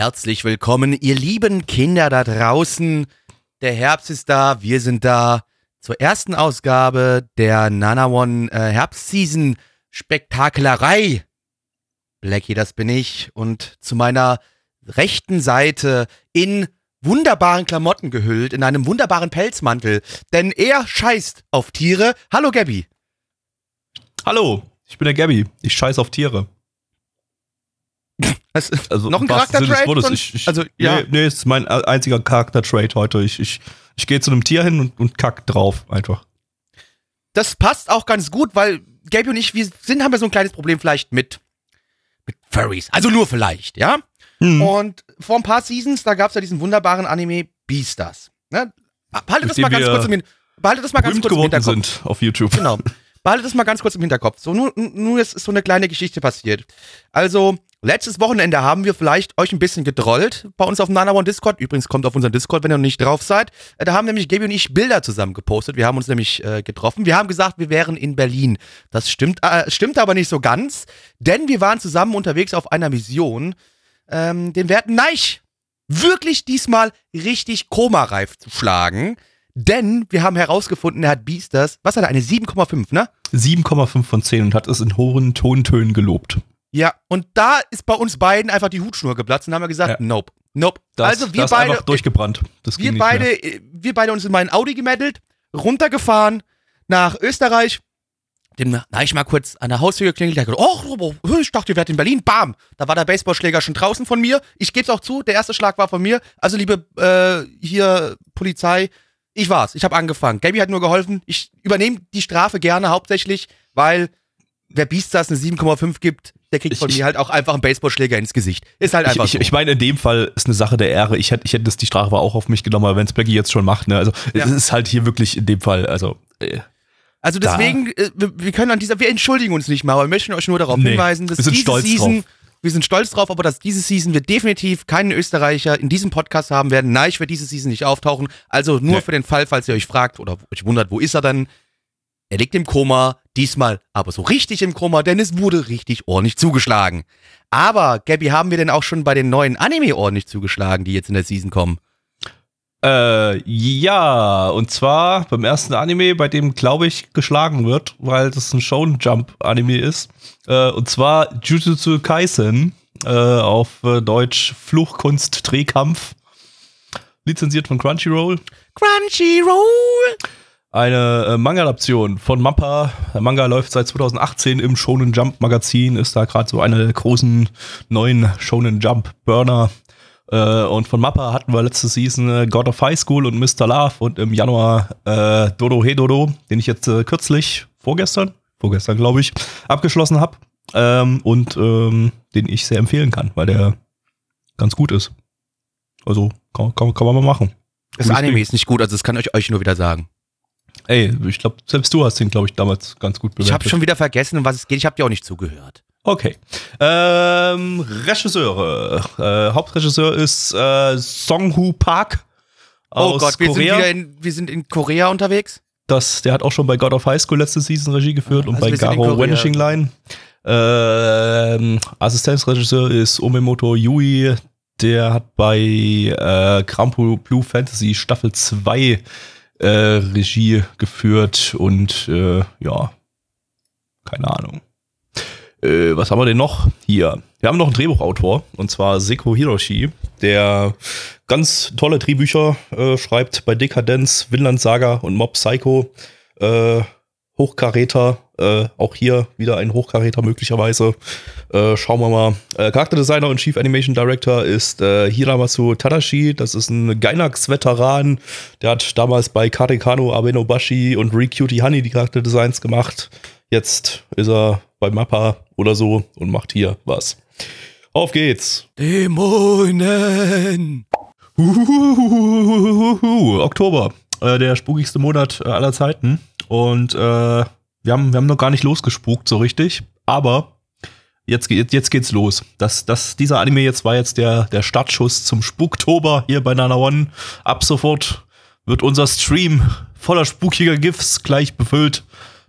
Herzlich willkommen, ihr lieben Kinder da draußen. Der Herbst ist da, wir sind da zur ersten Ausgabe der Nana One äh, Herbstseason Spektakelerei. Blackie, das bin ich. Und zu meiner rechten Seite in wunderbaren Klamotten gehüllt, in einem wunderbaren Pelzmantel, denn er scheißt auf Tiere. Hallo Gabby. Hallo, ich bin der Gabby. Ich scheiß auf Tiere. Also noch ein ich, also, ja. Nee, nee, ist mein einziger Charakter-Trade heute. Ich, ich, ich gehe zu einem Tier hin und, und kack drauf einfach. das passt auch ganz gut, weil Gaby und ich, wir sind, haben ja so ein kleines Problem vielleicht mit, mit Furries. Also nur vielleicht, ja? Hm. Und vor ein paar Seasons, da gab es ja diesen wunderbaren Anime Beastars. Ne? Behaltet Durch das mal ganz wir kurz im, Hin- behaltet das mal ganz kurz im Hinterkopf. sind auf YouTube. Genau. Behaltet das mal ganz kurz im Hinterkopf. So, nur, nur ist so eine kleine Geschichte passiert. Also, letztes Wochenende haben wir vielleicht euch ein bisschen gedrollt bei uns auf Nana One Discord. Übrigens kommt auf unseren Discord, wenn ihr noch nicht drauf seid. Äh, Da haben nämlich Gaby und ich Bilder zusammen gepostet. Wir haben uns nämlich äh, getroffen. Wir haben gesagt, wir wären in Berlin. Das stimmt, äh, stimmt aber nicht so ganz, denn wir waren zusammen unterwegs auf einer Mission, ähm, den werten Neich wirklich diesmal richtig komareif zu schlagen. Denn wir haben herausgefunden, er hat Beasters, was hat er, eine 7,5, ne? 7,5 von 10 und hat es in hohen Tontönen gelobt. Ja, und da ist bei uns beiden einfach die Hutschnur geplatzt und haben wir gesagt, Ja. nope, nope. Das, also wir das ist beide, einfach durchgebrannt. Das wir beide, mehr. äh, wir beide uns in meinen Audi gemeddelt, runtergefahren nach Österreich, dem, na, ich mal kurz an der Haustür geklingelt, der hat gesagt, oh, ich dachte, ihr wärt in Berlin, bam, da war der Baseballschläger schon draußen von mir, ich geb's auch zu, der erste Schlag war von mir, also liebe, äh, hier, Polizei, ich war's, ich habe angefangen, Gaby hat nur geholfen, ich übernehme die Strafe gerne hauptsächlich, weil wer Beastars eine 7,5 gibt, der kriegt Ich- von ich- mir halt auch einfach einen Baseballschläger ins Gesicht. Ist halt Ich, einfach ich, so. ich meine, in dem Fall ist eine Sache der Ehre. Ich hätte, ich hätte das die Strafe auch auf mich genommen, aber wenn es Blackie jetzt schon macht, ne? Also Ja. es ist halt hier wirklich in dem Fall, also äh, Also deswegen, äh, wir, wir können an dieser, wir entschuldigen uns nicht mal, aber wir möchten euch nur darauf Nee, hinweisen, dass wir sind diese stolz Season, drauf. wir sind stolz drauf, aber dass diese Season wir definitiv keinen Österreicher in diesem Podcast haben werden. Nein, ich werde diese Season nicht auftauchen. Also nur Nee. für den Fall, falls ihr euch fragt oder euch wundert, wo ist er dann? Er liegt im Koma, diesmal aber so richtig im Koma, denn es wurde richtig ordentlich zugeschlagen. Aber, Gabby, haben wir denn auch schon bei den neuen Anime ordentlich zugeschlagen, die jetzt in der Season kommen? Äh, ja, und zwar beim ersten Anime, bei dem, glaube ich, geschlagen wird, weil das ein Shonen-Jump-Anime ist. Äh, und zwar Jujutsu Kaisen, äh, auf äh, Deutsch Fluchkunst Drehkampf. Lizenziert von Crunchyroll. Crunchyroll! Eine äh, Manga-Adaption von Mappa. Der Manga läuft seit 2018 im Shonen Jump Magazin, ist da gerade so eine der großen neuen Shonen Jump Burner. Äh, und von Mappa hatten wir letzte Season äh, God of High School und Mr. Love und im Januar äh, Dodo He Dodo, den ich jetzt äh, kürzlich, vorgestern, vorgestern glaube ich, abgeschlossen habe. Ähm, und ähm, den ich sehr empfehlen kann, weil der ganz gut ist. Also kann, kann, kann man mal machen. Das Anime ist nicht gut, also das kann ich euch nur wieder sagen. Ey, ich glaube, selbst du hast den, glaube ich, damals ganz gut bewertet. Ich habe schon wieder vergessen, um was es geht. Ich habe dir auch nicht zugehört. Okay. Ähm, Regisseure. Äh, Hauptregisseur ist äh, Song-Hoo Park aus oh Gott, wir Korea. sind wieder in, wir sind in Korea unterwegs. das, der hat auch schon bei God of High School letzte Season Regie geführt und Also bei sind in Garo. Vanishing Line. Ähm, Assistenzregisseur ist Omemoto Yui. Der hat bei äh, Grand Blue Fantasy Staffel 2 äh, Regie geführt und äh, ja, keine Ahnung. Äh, was haben wir denn noch hier? Wir haben noch einen Drehbuchautor und zwar Seko Hiroshi, der ganz tolle Drehbücher äh, schreibt bei Dekadenz, Vinland Saga und Mob Psycho. Hochkaräter, äh, auch hier wieder ein Hochkaräter möglicherweise. Äh, schauen wir mal. Äh, Charakterdesigner und Chief Animation Director ist äh, Hiramasu Tadashi. Das ist ein Gainax-Veteran. Der hat damals bei Karikano, Abenobashi und Re-Cutie Honey die Charakterdesigns gemacht. Jetzt ist er bei Mappa oder so und macht hier was. Auf geht's. Dämonen. Uhuhuhuhuhu. Oktober, äh, der spukigste Monat äh, aller Zeiten. Und äh, wir, haben, wir haben noch gar nicht losgespukt so richtig, aber jetzt, geht- jetzt geht's los. Das, das, dieser Anime jetzt war jetzt der, der Startschuss zum Spuktober hier bei Nana One. Ab sofort wird unser Stream voller spukiger GIFs gleich befüllt.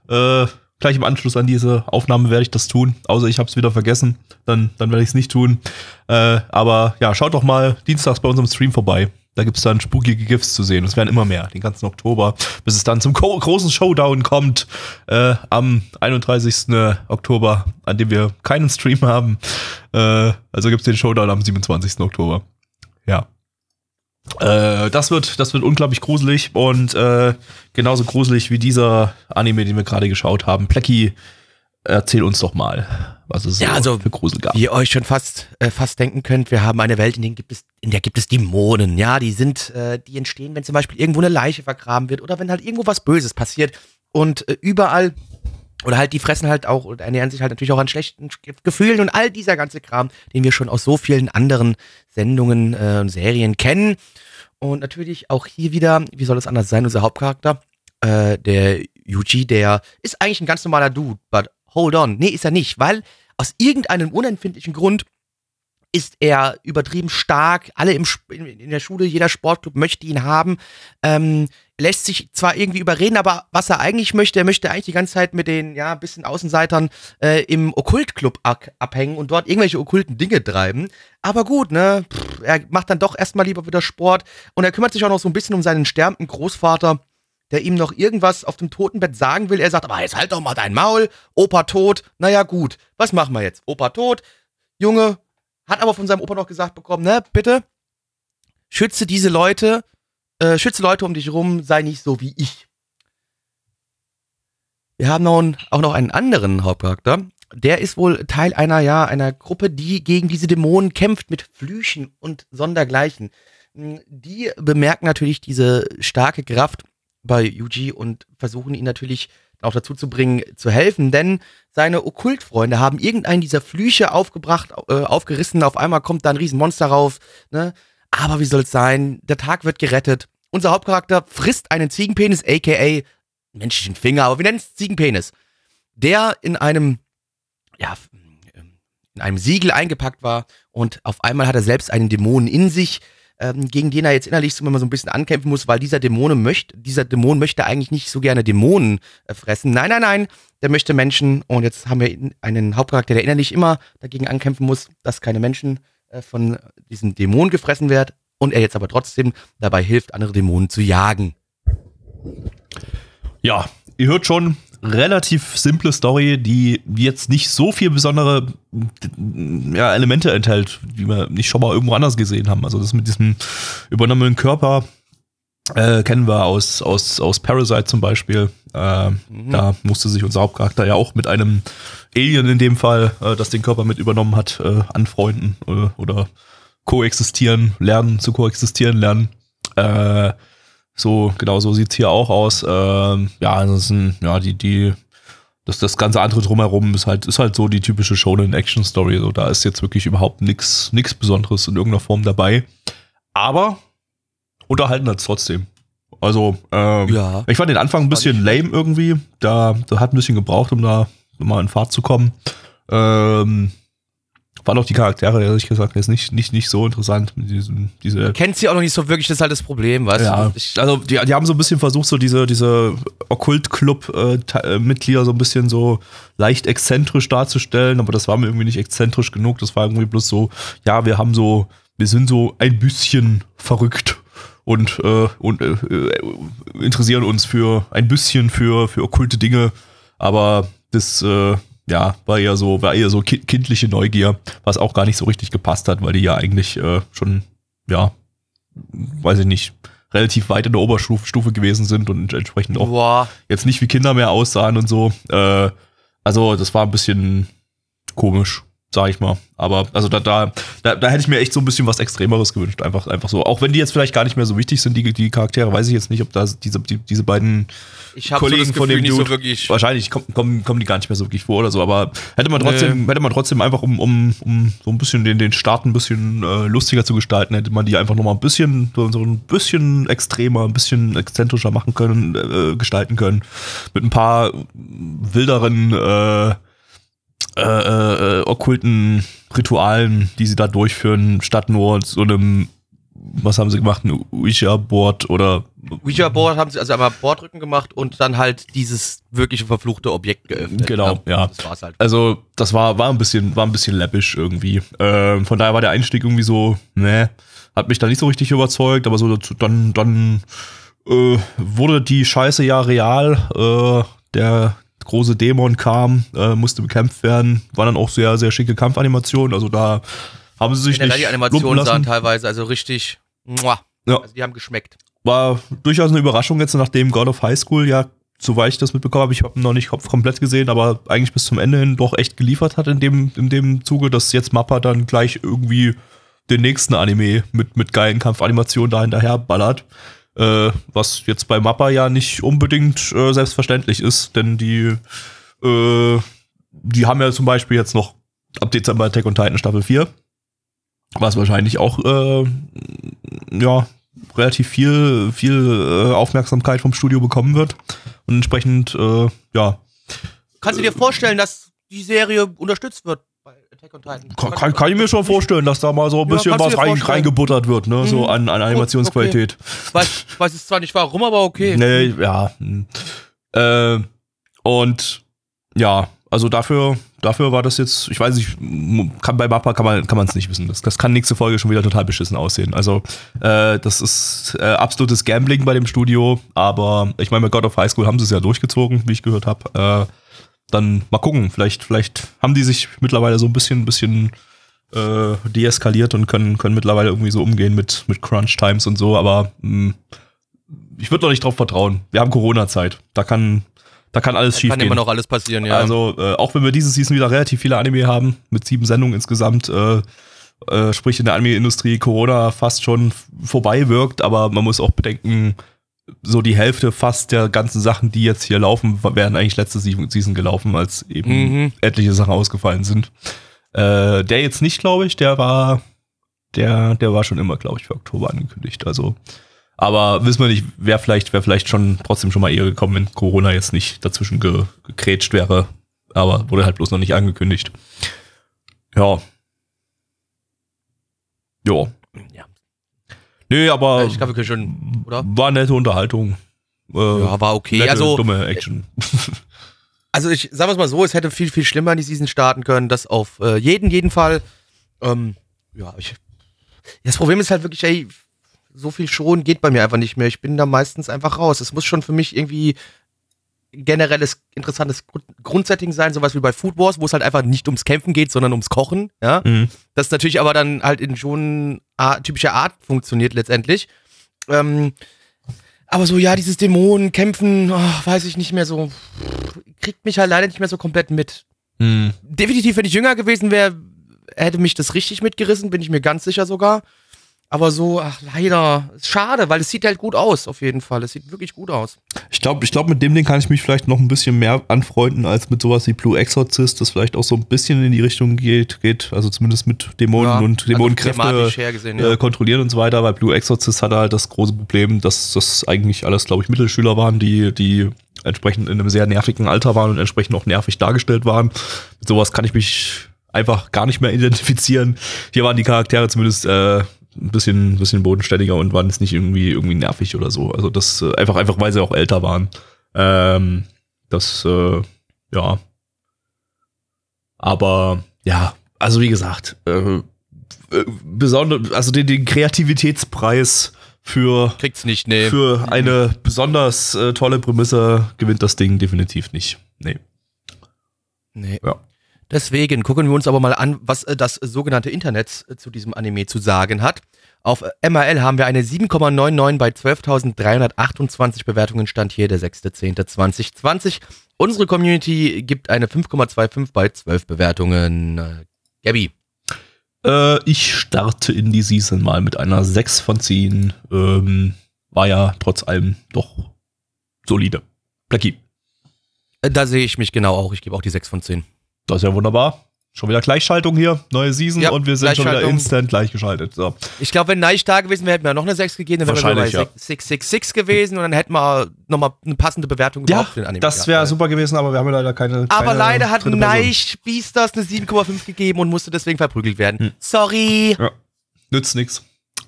Äh, gleich im Anschluss an diese Aufnahme werde ich das tun. Außer ich habe es wieder vergessen, dann, dann werde ich es nicht tun. Äh, aber ja, schaut doch mal dienstags bei unserem Stream vorbei. Da gibt es dann spukige GIFs zu sehen. Es werden immer mehr, den ganzen Oktober, bis es dann zum großen Showdown kommt äh, am 31. Oktober, an dem wir keinen Stream haben. Äh, also gibt es den Showdown am 27. Oktober. Ja. Äh, das wird, das wird unglaublich gruselig und äh, genauso gruselig wie dieser Anime, den wir gerade geschaut haben. Plecky, erzähl uns doch mal, was es Ja, so also, für Grusel gab. Wie ihr euch schon fast, äh, fast denken könnt, wir haben eine Welt, in, gibt es, in der gibt es Dämonen. Ja, die sind, äh, die entstehen, wenn zum Beispiel irgendwo eine Leiche vergraben wird oder wenn halt irgendwo was Böses passiert. Und äh, überall, oder halt, die fressen halt auch und ernähren sich halt natürlich auch an schlechten Ge- Gefühlen und all dieser ganze Kram, den wir schon aus so vielen anderen Sendungen äh, und Serien kennen. Und natürlich auch hier wieder, wie soll es anders sein, unser Hauptcharakter, äh, der Yuji, der ist eigentlich ein ganz normaler Dude, but hold on. Nee, ist er nicht, weil aus irgendeinem unempfindlichen Grund ist er übertrieben stark. Alle im, in, der Schule, jeder Sportclub möchte ihn haben. Ähm, lässt sich zwar irgendwie überreden, aber was er eigentlich möchte, er möchte eigentlich die ganze Zeit mit den, ja, bisschen Außenseitern äh, im Okkultclub abhängen und dort irgendwelche okkulten Dinge treiben. Aber gut, ne, pff, er macht dann doch erstmal lieber wieder Sport und er kümmert sich auch noch so ein bisschen um seinen sterbenden Großvater, der ihm noch irgendwas auf dem Totenbett sagen will. Er sagt, aber jetzt halt doch mal dein Maul, Opa tot. Naja, gut, was machen wir jetzt? Opa tot, Junge, hat aber von seinem Opa noch gesagt bekommen, ne, bitte, schütze diese Leute, äh, schütze Leute um dich rum, sei nicht so wie ich. Wir haben nun auch noch einen anderen Hauptcharakter. Der ist wohl Teil einer, ja, einer Gruppe, die gegen diese Dämonen kämpft mit Flüchen und Sondergleichen. Die bemerken natürlich diese starke Kraft bei Yuji und versuchen ihn natürlich auch dazu zu bringen, zu helfen, denn seine Okkultfreunde haben irgendeinen dieser Flüche aufgebracht, äh, aufgerissen, auf einmal kommt da ein Riesenmonster rauf, ne? Aber wie soll's sein? Der Tag wird gerettet. Unser Hauptcharakter frisst einen Ziegenpenis, aka menschlichen Finger, aber wir nennen es Ziegenpenis, der in einem, ja, in einem Siegel eingepackt war und auf einmal hat er selbst einen Dämonen in sich, ähm, gegen den er jetzt innerlich so immer so ein bisschen ankämpfen muss, weil dieser Dämon möchte, dieser Dämon möchte eigentlich nicht so gerne Dämonen äh, fressen. Nein, nein, nein, der möchte Menschen und jetzt haben wir in- einen Hauptcharakter, der innerlich immer dagegen ankämpfen muss, dass keine Menschen äh, von diesem Dämon gefressen werden und er jetzt aber trotzdem dabei hilft, andere Dämonen zu jagen. Ja, ihr hört schon, relativ simple Story, die jetzt nicht so viel besondere ja, Elemente enthält, die wir nicht schon mal irgendwo anders gesehen haben. Also das mit diesem übernommenen Körper äh, kennen wir aus, aus, aus Parasite zum Beispiel. Äh, Da musste sich unser Hauptcharakter ja auch mit einem Alien in dem Fall, äh, das den Körper mit übernommen hat, äh, anfreunden äh, oder koexistieren, lernen, zu koexistieren lernen. So, genau so sieht's hier auch aus. Ähm, ja, ansonsten, ja, die, die, das, das ganze andere drumherum ist halt, ist halt so die typische Shonen-Action-Story. So, da ist jetzt wirklich überhaupt nichts nix Besonderes in irgendeiner Form dabei. Aber unterhalten hat's trotzdem. Also, ähm, Ja. ich fand den Anfang ein bisschen lame irgendwie. Da, da hat ein bisschen gebraucht, um da mal in Fahrt zu kommen. Ähm, waren auch die Charaktere, ehrlich gesagt, jetzt nicht, nicht, nicht so interessant. Mit diesem, diese Kennt sie auch noch nicht so wirklich, das ist halt das Problem, weißt ja, du? Ich, also die, die haben so ein bisschen versucht, so diese, diese Okkult-Club-Mitglieder so ein bisschen so leicht exzentrisch darzustellen, aber das war mir irgendwie nicht exzentrisch genug. Das war irgendwie bloß so, ja, wir haben so, wir sind so ein bisschen verrückt und, äh, und äh, äh, interessieren uns für ein bisschen für, für okkulte Dinge, aber das äh, ja, war eher so, war eher so ki kindliche Neugier, was auch gar nicht so richtig gepasst hat, weil die ja eigentlich äh, schon, ja, weiß ich nicht, relativ weit in der Oberstufe Stufe gewesen sind und entsprechend auch boah, jetzt nicht wie Kinder mehr aussahen und so. Äh, also das war ein bisschen komisch. Sag ich mal. Aber also da, da, da, da hätte ich mir echt so ein bisschen was Extremeres gewünscht. Einfach, einfach so. Auch wenn die jetzt vielleicht gar nicht mehr so wichtig sind, die, die Charaktere, weiß ich jetzt nicht, ob da diese, die, diese beiden habe so Kollegen das von Gefühl dem Dude, so wirklich. wahrscheinlich kommen, kommen, kommen die gar nicht mehr so wirklich vor oder so. Aber hätte man trotzdem, hätte man trotzdem einfach, um, um, um so ein bisschen den, den Start ein bisschen äh, lustiger zu gestalten, hätte man die einfach nochmal ein bisschen, so, so ein bisschen extremer, ein bisschen exzentrischer machen können, äh, gestalten können. Mit ein paar wilderen äh, äh, äh, okkulten Ritualen, die sie da durchführen, statt nur so einem, was haben sie gemacht, ein Ouija-Board oder Ouija-Board haben sie also einmal Bordrücken gemacht und dann halt dieses wirkliche verfluchte Objekt geöffnet. Genau, ja. Das war's halt. Also, das war, war ein bisschen, war ein bisschen läppisch irgendwie. Ähm, von daher war der Einstieg irgendwie so, ne, hat mich da nicht so richtig überzeugt, aber so dann, dann äh, wurde die Scheiße ja real. Äh, der große Dämon kam, äh, musste bekämpft werden. War dann auch sehr, sehr schicke Kampfanimationen. Also da haben sie sich Generell nicht die Animationen sahen teilweise also richtig. Muah. Ja. Also die haben geschmeckt. War durchaus eine Überraschung jetzt, nachdem God of High School ja, soweit ich das mitbekommen habe, ich habe ihn noch nicht kom- komplett gesehen, aber eigentlich bis zum Ende hin doch echt geliefert hat in dem, in dem Zuge, dass jetzt Mappa dann gleich irgendwie den nächsten Anime mit, mit geilen Kampfanimationen da hinterher ballert. Äh, was jetzt bei Mappa ja nicht unbedingt äh, selbstverständlich ist, denn die, äh, die haben ja zum Beispiel jetzt noch ab Dezember Attack on Titan Staffel 4, was wahrscheinlich auch äh, ja, relativ viel, viel äh, Aufmerksamkeit vom Studio bekommen wird. Und entsprechend, äh, ja, Kannst du dir vorstellen, dass die Serie unterstützt wird Attack on Titan? kann, kann, kann ich mir schon vorstellen, dass da mal so ein Ja, bisschen was rein, reingebuttert wird, ne? So Mhm. an, an Animationsqualität. Weiß, weiß es zwar nicht warum, aber okay. Nee, ja. Äh, und ja, also dafür, dafür war das jetzt, ich weiß nicht, kann, bei Mappa kann man kann man es nicht wissen. Das, das kann nächste Folge schon wieder total beschissen aussehen. Also äh, das ist äh, absolutes Gambling bei dem Studio, aber ich meine, bei God of High School haben sie es ja durchgezogen, wie ich gehört habe. Äh, dann mal gucken, vielleicht, vielleicht haben die sich mittlerweile so ein bisschen, bisschen äh, deeskaliert und können, können mittlerweile irgendwie so umgehen mit, mit Crunch Times und so, aber mh, ich würde noch nicht drauf vertrauen. Wir haben Corona-Zeit. Da kann, da kann alles Kann schief gehen. immer noch alles passieren, ja. Also, äh, auch wenn wir diese Season wieder relativ viele Anime haben, mit sieben Sendungen insgesamt, äh, äh, sprich in der Anime-Industrie Corona fast schon vorbei wirkt, aber man muss auch bedenken, so die Hälfte fast der ganzen Sachen, die jetzt hier laufen, wären eigentlich letzte Se- Season gelaufen, als eben Mhm. etliche Sachen ausgefallen sind. Äh, der jetzt nicht, glaube ich, der war, der, der war schon immer, glaube ich, für Oktober angekündigt. Also, aber wissen wir nicht, wer vielleicht, wer vielleicht schon trotzdem schon mal eher gekommen, wenn Corona jetzt nicht dazwischen ge, gekrätscht wäre. Aber wurde halt bloß noch nicht angekündigt. Ja. Ja. Nee, aber Ich glaube, wir können schon, oder? war nette Unterhaltung. Äh, Ja, war okay. nette, also, dumme Action. also ich sag mal so, es hätte viel, viel schlimmer in die Season starten können. Das auf äh, jeden, jeden Fall. Ähm, ja, ich, das Problem ist halt wirklich, ey, so viel schon geht bei mir einfach nicht mehr. Ich bin da meistens einfach raus. Es muss schon für mich irgendwie generelles interessantes Grund Grundsetting sein, sowas wie bei Food Wars, wo es halt einfach nicht ums Kämpfen geht, sondern ums Kochen, ja. Mhm. Das natürlich aber dann halt in schon Art, typischer Art funktioniert letztendlich. Ähm, aber so, ja, dieses Dämonen, Kämpfen, oh, weiß ich nicht mehr so, kriegt mich halt leider nicht mehr so komplett mit. Mhm. Definitiv, wenn ich jünger gewesen wäre, hätte mich das richtig mitgerissen, bin ich mir ganz sicher sogar. Aber so, ach, leider, schade, weil es sieht halt gut aus, auf jeden Fall. Es sieht wirklich gut aus. Ich glaube, ich glaub, mit dem Ding kann ich mich vielleicht noch ein bisschen mehr anfreunden als mit sowas wie Blue Exorcist, das vielleicht auch so ein bisschen in die Richtung geht, geht also zumindest mit Dämonen Ja, und also Dämonenkräfte thematisch hergesehen, ja. äh, kontrollieren und so weiter. Bei Blue Exorcist hatte halt das große Problem, dass das eigentlich alles, glaube ich, Mittelschüler waren, die, die entsprechend in einem sehr nervigen Alter waren und entsprechend auch nervig dargestellt waren. Mit sowas kann ich mich einfach gar nicht mehr identifizieren. Hier waren die Charaktere zumindest äh, ein bisschen, bisschen bodenständiger und waren jetzt nicht irgendwie, irgendwie nervig oder so. Also das äh, einfach, einfach, weil sie auch älter waren. Ähm, das, äh, ja. Aber ja, also wie gesagt, äh, äh, besonders, also den, den Kreativitätspreis für, Kriegt's nicht, nee. für eine besonders äh, tolle Prämisse gewinnt das Ding definitiv nicht. Nee. nee. Ja. Deswegen gucken wir uns aber mal an, was äh, das sogenannte Internet äh, zu diesem Anime zu sagen hat. Auf äh, MRL haben wir eine 7,99 bei 12.328 Bewertungen, stand hier der 6.10.2020. Unsere Community gibt eine 5,25 bei 12 Bewertungen. Gabby. Äh, ich starte in die Season mal mit einer 6 von 10. Ähm, war ja trotz allem doch solide. Blackie. Da sehe ich mich genau auch. Ich gebe auch die 6 von 10. Das ist ja wunderbar. Schon wieder Gleichschaltung hier, neue Season Ja, und wir sind schon wieder instant gleichgeschaltet. So. Ich glaube, wenn Neich da gewesen wäre, hätten wir noch eine 6 gegeben, dann wären wir bei ja. 666 gewesen und dann hätten wir nochmal eine passende Bewertung Ja, für den Anime das wäre super gewesen, aber wir haben ja leider keine. Aber keine leider hat. Neich Beastars eine 7,5 gegeben und musste deswegen verprügelt werden. Hm. Sorry. Ja. Nützt nix.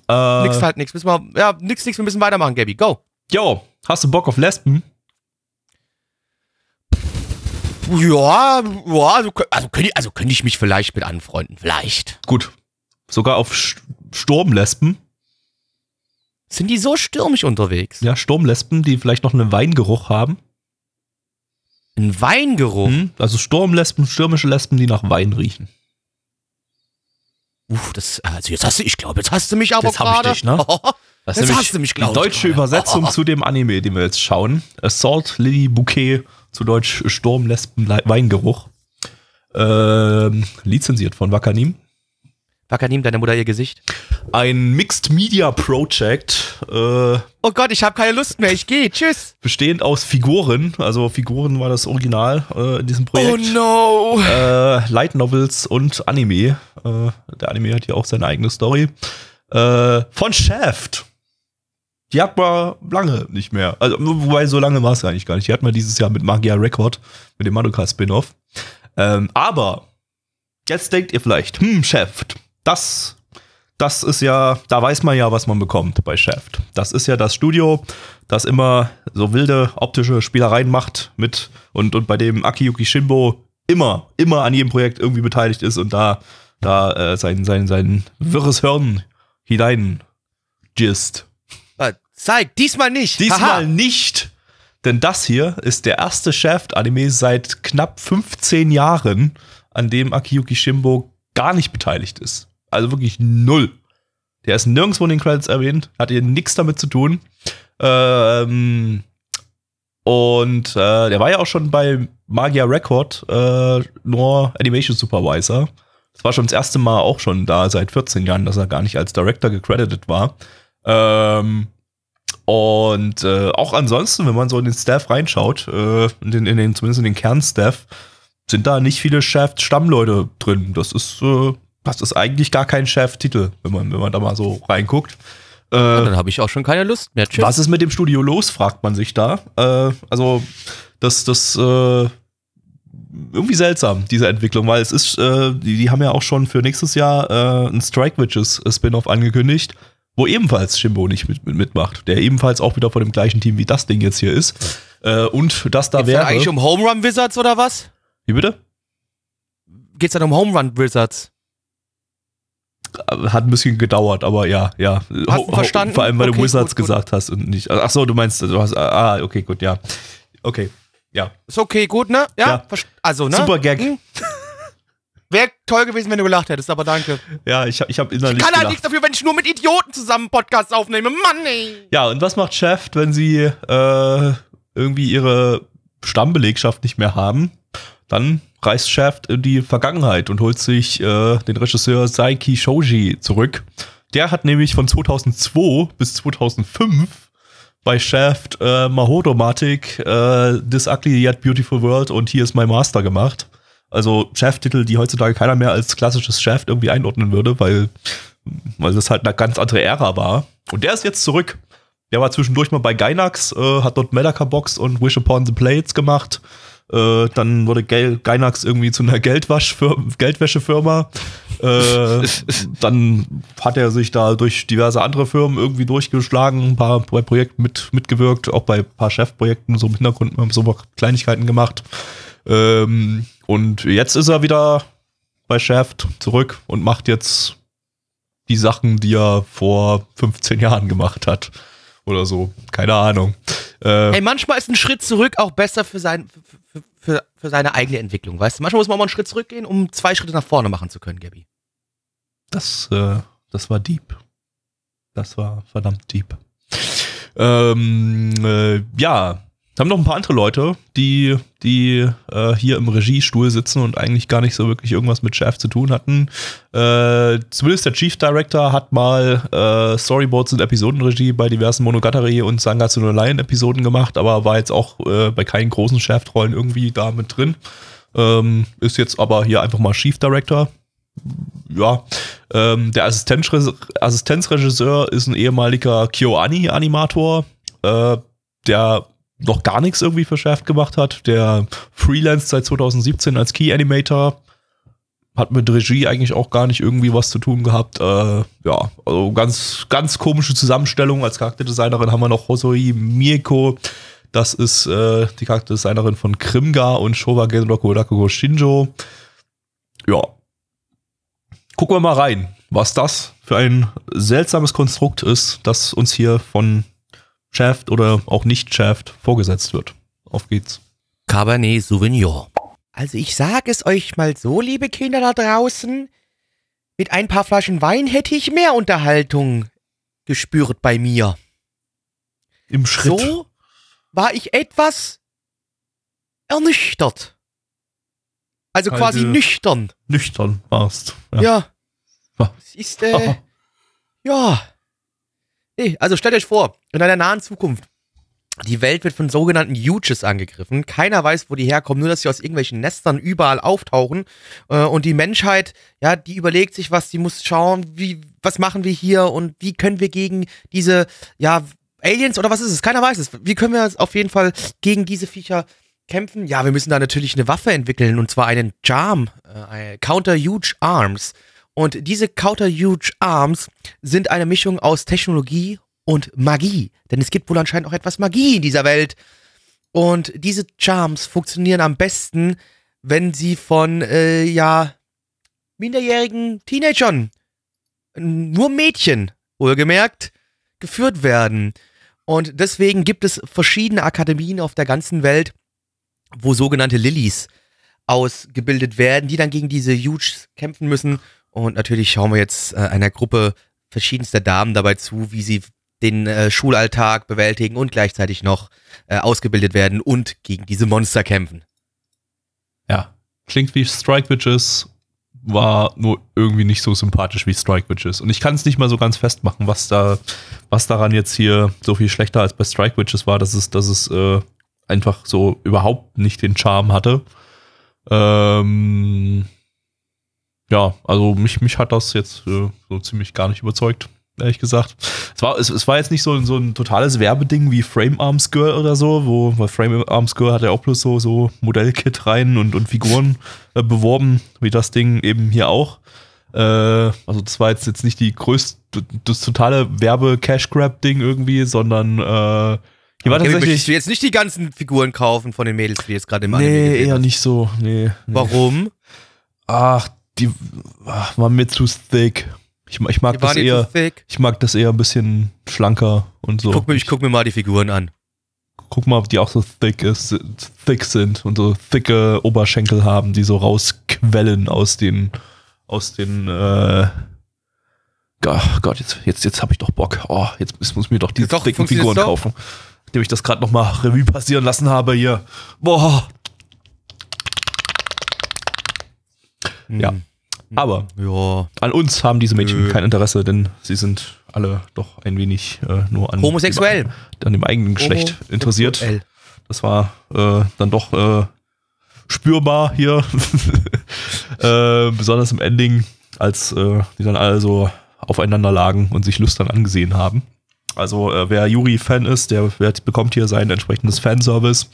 Äh, Nix halt nix. Müssen wir, ja, nix, nix. Wir müssen weitermachen, Gabby. Go. Jo, hast du Bock auf Lesben? Ja, ja, also, also, könnte ich, also könnte ich mich vielleicht mit anfreunden. Vielleicht. Gut. Sogar auf Sch- Sturmlesben. Sind die so stürmisch unterwegs? Ja, Sturmlesben, die vielleicht noch einen Weingeruch haben. Ein Weingeruch. Hm? Also Sturmlesben, stürmische Lesben, die nach Wein riechen. Uff, das, also jetzt hast du, ich glaube, jetzt hast du mich aber Jetzt hab ich gerade. dich, ne? Das Jetzt hast du mich, die glaub ich, deutsche gerade. Übersetzung zu dem Anime, den wir jetzt schauen. Assault Lily Bouquet, zu Deutsch Sturmlesben Le- Weingeruch. Ähm, lizenziert von Wakanim. Wakanim, deine Mutter ihr Gesicht. Ein Mixed Media Project, äh, Oh Gott, ich habe keine Lust mehr. Ich gehe. Tschüss. bestehend aus Figuren. Also Figuren war das Original äh, in diesem Projekt. Oh no. äh, Light Novels und Anime. Äh, der Anime hat hier auch seine eigene Story. Äh, von Shaft. Die hat man lange nicht mehr. Also, wobei so lange war es eigentlich gar nicht. Die hat man dieses Jahr mit Magia Record, mit dem Madoka Spin-off. Ähm, aber jetzt denkt ihr vielleicht, hm, Shaft, das, das ist ja, da weiß man ja, was man bekommt bei Shaft. Das ist ja das Studio, das immer so wilde optische Spielereien macht mit und, und bei dem Akiyuki Shimbo immer, immer an jedem Projekt irgendwie beteiligt ist und da, da äh, sein, sein, sein wirres Hirn hinein gist. Zeig, diesmal nicht. Diesmal Haha. nicht, denn das hier ist der erste Shaft-Anime seit knapp 15 Jahren, an dem Akiyuki Shimbo gar nicht beteiligt ist. Also wirklich null. Der ist nirgendwo in den Credits erwähnt, hat hier nichts damit zu tun. Ähm, und äh, der war ja auch schon bei Magia Record äh, nur Animation Supervisor. Das war schon das erste Mal auch schon da seit 14 Jahren, dass er gar nicht als Director gecredited war. Ähm, und äh, auch ansonsten, wenn man so in den Staff reinschaut, äh, in den, in den, zumindest in den Kernstaff, sind da nicht viele Shaft-Stammleute drin. Das ist, äh, das ist eigentlich gar kein Shaft-Titel, wenn man, wenn man da mal so reinguckt. Äh, Dann habe ich auch schon keine Lust mehr. Tschüss. was ist mit dem Studio los, fragt man sich da. Äh, also, das, das, äh, irgendwie seltsam, diese Entwicklung, weil es ist, äh, die, die haben ja auch schon für nächstes Jahr äh, ein Strike Witches Spin-off angekündigt, wo ebenfalls Shimbo nicht mit, mit, mitmacht, der ebenfalls auch wieder von dem gleichen Team wie das Ding jetzt hier ist. Äh, und das da Geht's wäre. eigentlich um Home Run Wizards oder was? wie bitte? Geht's dann um Home Run Wizards? Hat ein bisschen gedauert, aber ja, ja. Hast du verstanden? Vor allem, weil Okay, du Wizards gut, gut. gesagt hast und nicht. Ach so, du meinst, du hast. Ah, okay, gut, ja. Okay, ja. Ist okay, gut, ne? Ja. Ja. Also, ne? Super Gag. Hm? Wäre toll gewesen, wenn du gelacht hättest, aber danke. Ja, ich, hab- ich habe innerlich. Ich kann halt nichts dafür, wenn ich nur mit Idioten zusammen Podcasts aufnehme. Mann, ey. Ja, und was macht Shaft, wenn sie äh, irgendwie ihre Stammbelegschaft nicht mehr haben? Dann reist Shaft in die Vergangenheit und holt sich äh, den Regisseur Saiki Shoji zurück. Der hat nämlich von 2002 bis 2005 bei Shaft äh, Mahodomatic, äh, This Ugly Yet Beautiful World und Here's My Master gemacht. Also Shaft-Titel, die heutzutage keiner mehr als klassisches Shaft irgendwie einordnen würde, weil, weil das halt eine ganz andere Ära war. Und der ist jetzt zurück. Der war zwischendurch mal bei Gainax, äh, hat dort Medaka Box und Wish Upon the Plates gemacht. Äh, dann wurde Gail, Gainax irgendwie zu einer Geldwäschefirma. Äh, dann hat er sich da durch diverse andere Firmen irgendwie durchgeschlagen, ein paar bei Projekten mit, mitgewirkt, auch bei ein paar Chefprojekten so im Hintergrund mal so Kleinigkeiten gemacht. Ähm, und jetzt ist er wieder bei Shaft zurück und macht jetzt die Sachen, die er vor 15 Jahren gemacht hat. Oder so. Keine Ahnung. Äh, Hey, manchmal ist ein Schritt zurück auch besser für, sein, für, für, für seine eigene Entwicklung, weißt du? Manchmal muss man mal einen Schritt zurückgehen, um zwei Schritte nach vorne machen zu können, Gabby. Das, äh, das war deep. Das war verdammt deep. Ähm, äh, ja, haben noch ein paar andere Leute, die, die äh, hier im Regiestuhl sitzen und eigentlich gar nicht so wirklich irgendwas mit Shaft zu tun hatten. Äh, zumindest der Chief Director hat mal äh, Storyboards und Episodenregie bei diversen Monogatari und Sangatsu no Lion Episoden gemacht, aber war jetzt auch äh, bei keinen großen Shaft-Rollen irgendwie da mit drin. Ähm, ist jetzt aber hier einfach mal Chief Director. Ja, ähm, der Assistenzre Assistenzregisseur ist ein ehemaliger KyoAni-Animator, äh, der noch gar nichts irgendwie für Shaft gemacht hat. Der Freelance seit 2017 als Key Animator hat mit Regie eigentlich auch gar nicht irgendwie was zu tun gehabt. Äh, ja, also ganz, ganz komische Zusammenstellung. Als Charakterdesignerin haben wir noch Hosoi Mieko. Das ist äh, die Charakterdesignerin von Krimga und Showa Genroku Rakugo Shinjo. Ja. Gucken wir mal rein, was das für ein seltsames Konstrukt ist, das uns hier von Shaft oder auch nicht Shaft vorgesetzt wird. Auf geht's. Cabernet Sauvignon. Also ich sag es euch mal so, liebe Kinder da draußen, mit ein paar Flaschen Wein hätte ich mehr Unterhaltung gespürt bei mir. Im Schritt. So war ich etwas ernüchtert. Also Halt, quasi nüchtern. Nüchtern warst. Ja. Ah. Es ist, äh, ja. Nee, also stellt euch vor, in einer nahen Zukunft, die Welt wird von sogenannten Huges angegriffen. Keiner weiß, wo die herkommen, nur dass sie aus irgendwelchen Nestern überall auftauchen. Äh, und die Menschheit, ja, die überlegt sich was, die muss schauen, wie, was machen wir hier und wie können wir gegen diese, ja, Aliens oder was ist es? Keiner weiß es. Wie können wir auf jeden Fall gegen diese Viecher kämpfen? Ja, wir müssen da natürlich eine Waffe entwickeln und zwar einen Charm, äh, Counter Huge Arms. Und diese Counter Huge Arms sind eine Mischung aus Technologie und Magie. Denn es gibt wohl anscheinend auch etwas Magie in dieser Welt. Und diese Charms funktionieren am besten, wenn sie von, äh, ja, minderjährigen Teenagern, nur Mädchen, wohlgemerkt, geführt werden. Und deswegen gibt es verschiedene Akademien auf der ganzen Welt, wo sogenannte Lilies ausgebildet werden, die dann gegen diese Huges kämpfen müssen. Und natürlich schauen wir jetzt äh, einer Gruppe verschiedenster Damen dabei zu, wie sie den äh, Schulalltag bewältigen und gleichzeitig noch äh, ausgebildet werden und gegen diese Monster kämpfen. Ja. Klingt wie Strike Witches, war nur irgendwie nicht so sympathisch wie Strike Witches. Und ich kann es nicht mal so ganz festmachen, was da, was daran jetzt hier so viel schlechter als bei Strike Witches war, dass es, dass es äh, einfach so überhaupt nicht den Charme hatte. Ähm, ja, also mich, mich hat das jetzt äh, so ziemlich gar nicht überzeugt, ehrlich gesagt. Es war, es, es war jetzt nicht so, so ein totales Werbeding wie Frame Arms Girl oder so, wo weil Frame Arms Girl hat ja auch bloß so, so Modellkit rein und, und Figuren äh, beworben, wie das Ding eben hier auch. Äh, also das war jetzt, jetzt nicht die größte, das totale Werbe-Cash-Grab-Ding irgendwie, sondern äh, hier war Okay, tatsächlich. möchtest du jetzt nicht die ganzen Figuren kaufen von den Mädels, die jetzt gerade im Anime Nee, eher nicht so. Nee, nee. Warum? Ach, die ach, waren mir zu thick. Ich, ich mag Die das eher. Ich mag das eher ein bisschen schlanker und so. Guck mir, ich guck mir mal die Figuren an. Guck mal, ob die auch so thick, ist, thick sind und so thicke Oberschenkel haben, die so rausquellen aus den, aus den, äh, Ach Gott, jetzt, jetzt, jetzt habe ich doch Bock. Oh, jetzt, jetzt muss ich mir doch diese Doch, dicken Figuren kaufen. Nachdem ich das gerade noch mal Revue passieren lassen habe hier. Boah. Ja. Hm. Aber Ja. an uns haben diese Mädchen Nö. kein Interesse, denn sie sind alle doch ein wenig äh, nur an, Homosexuell. an dem eigenen Geschlecht interessiert. Das war äh, dann doch äh, spürbar hier. äh, besonders im Ending, als äh, die dann alle so aufeinander lagen und sich lüstern angesehen haben. Also äh, wer Yuri-Fan ist, der, der bekommt hier sein entsprechendes Fanservice.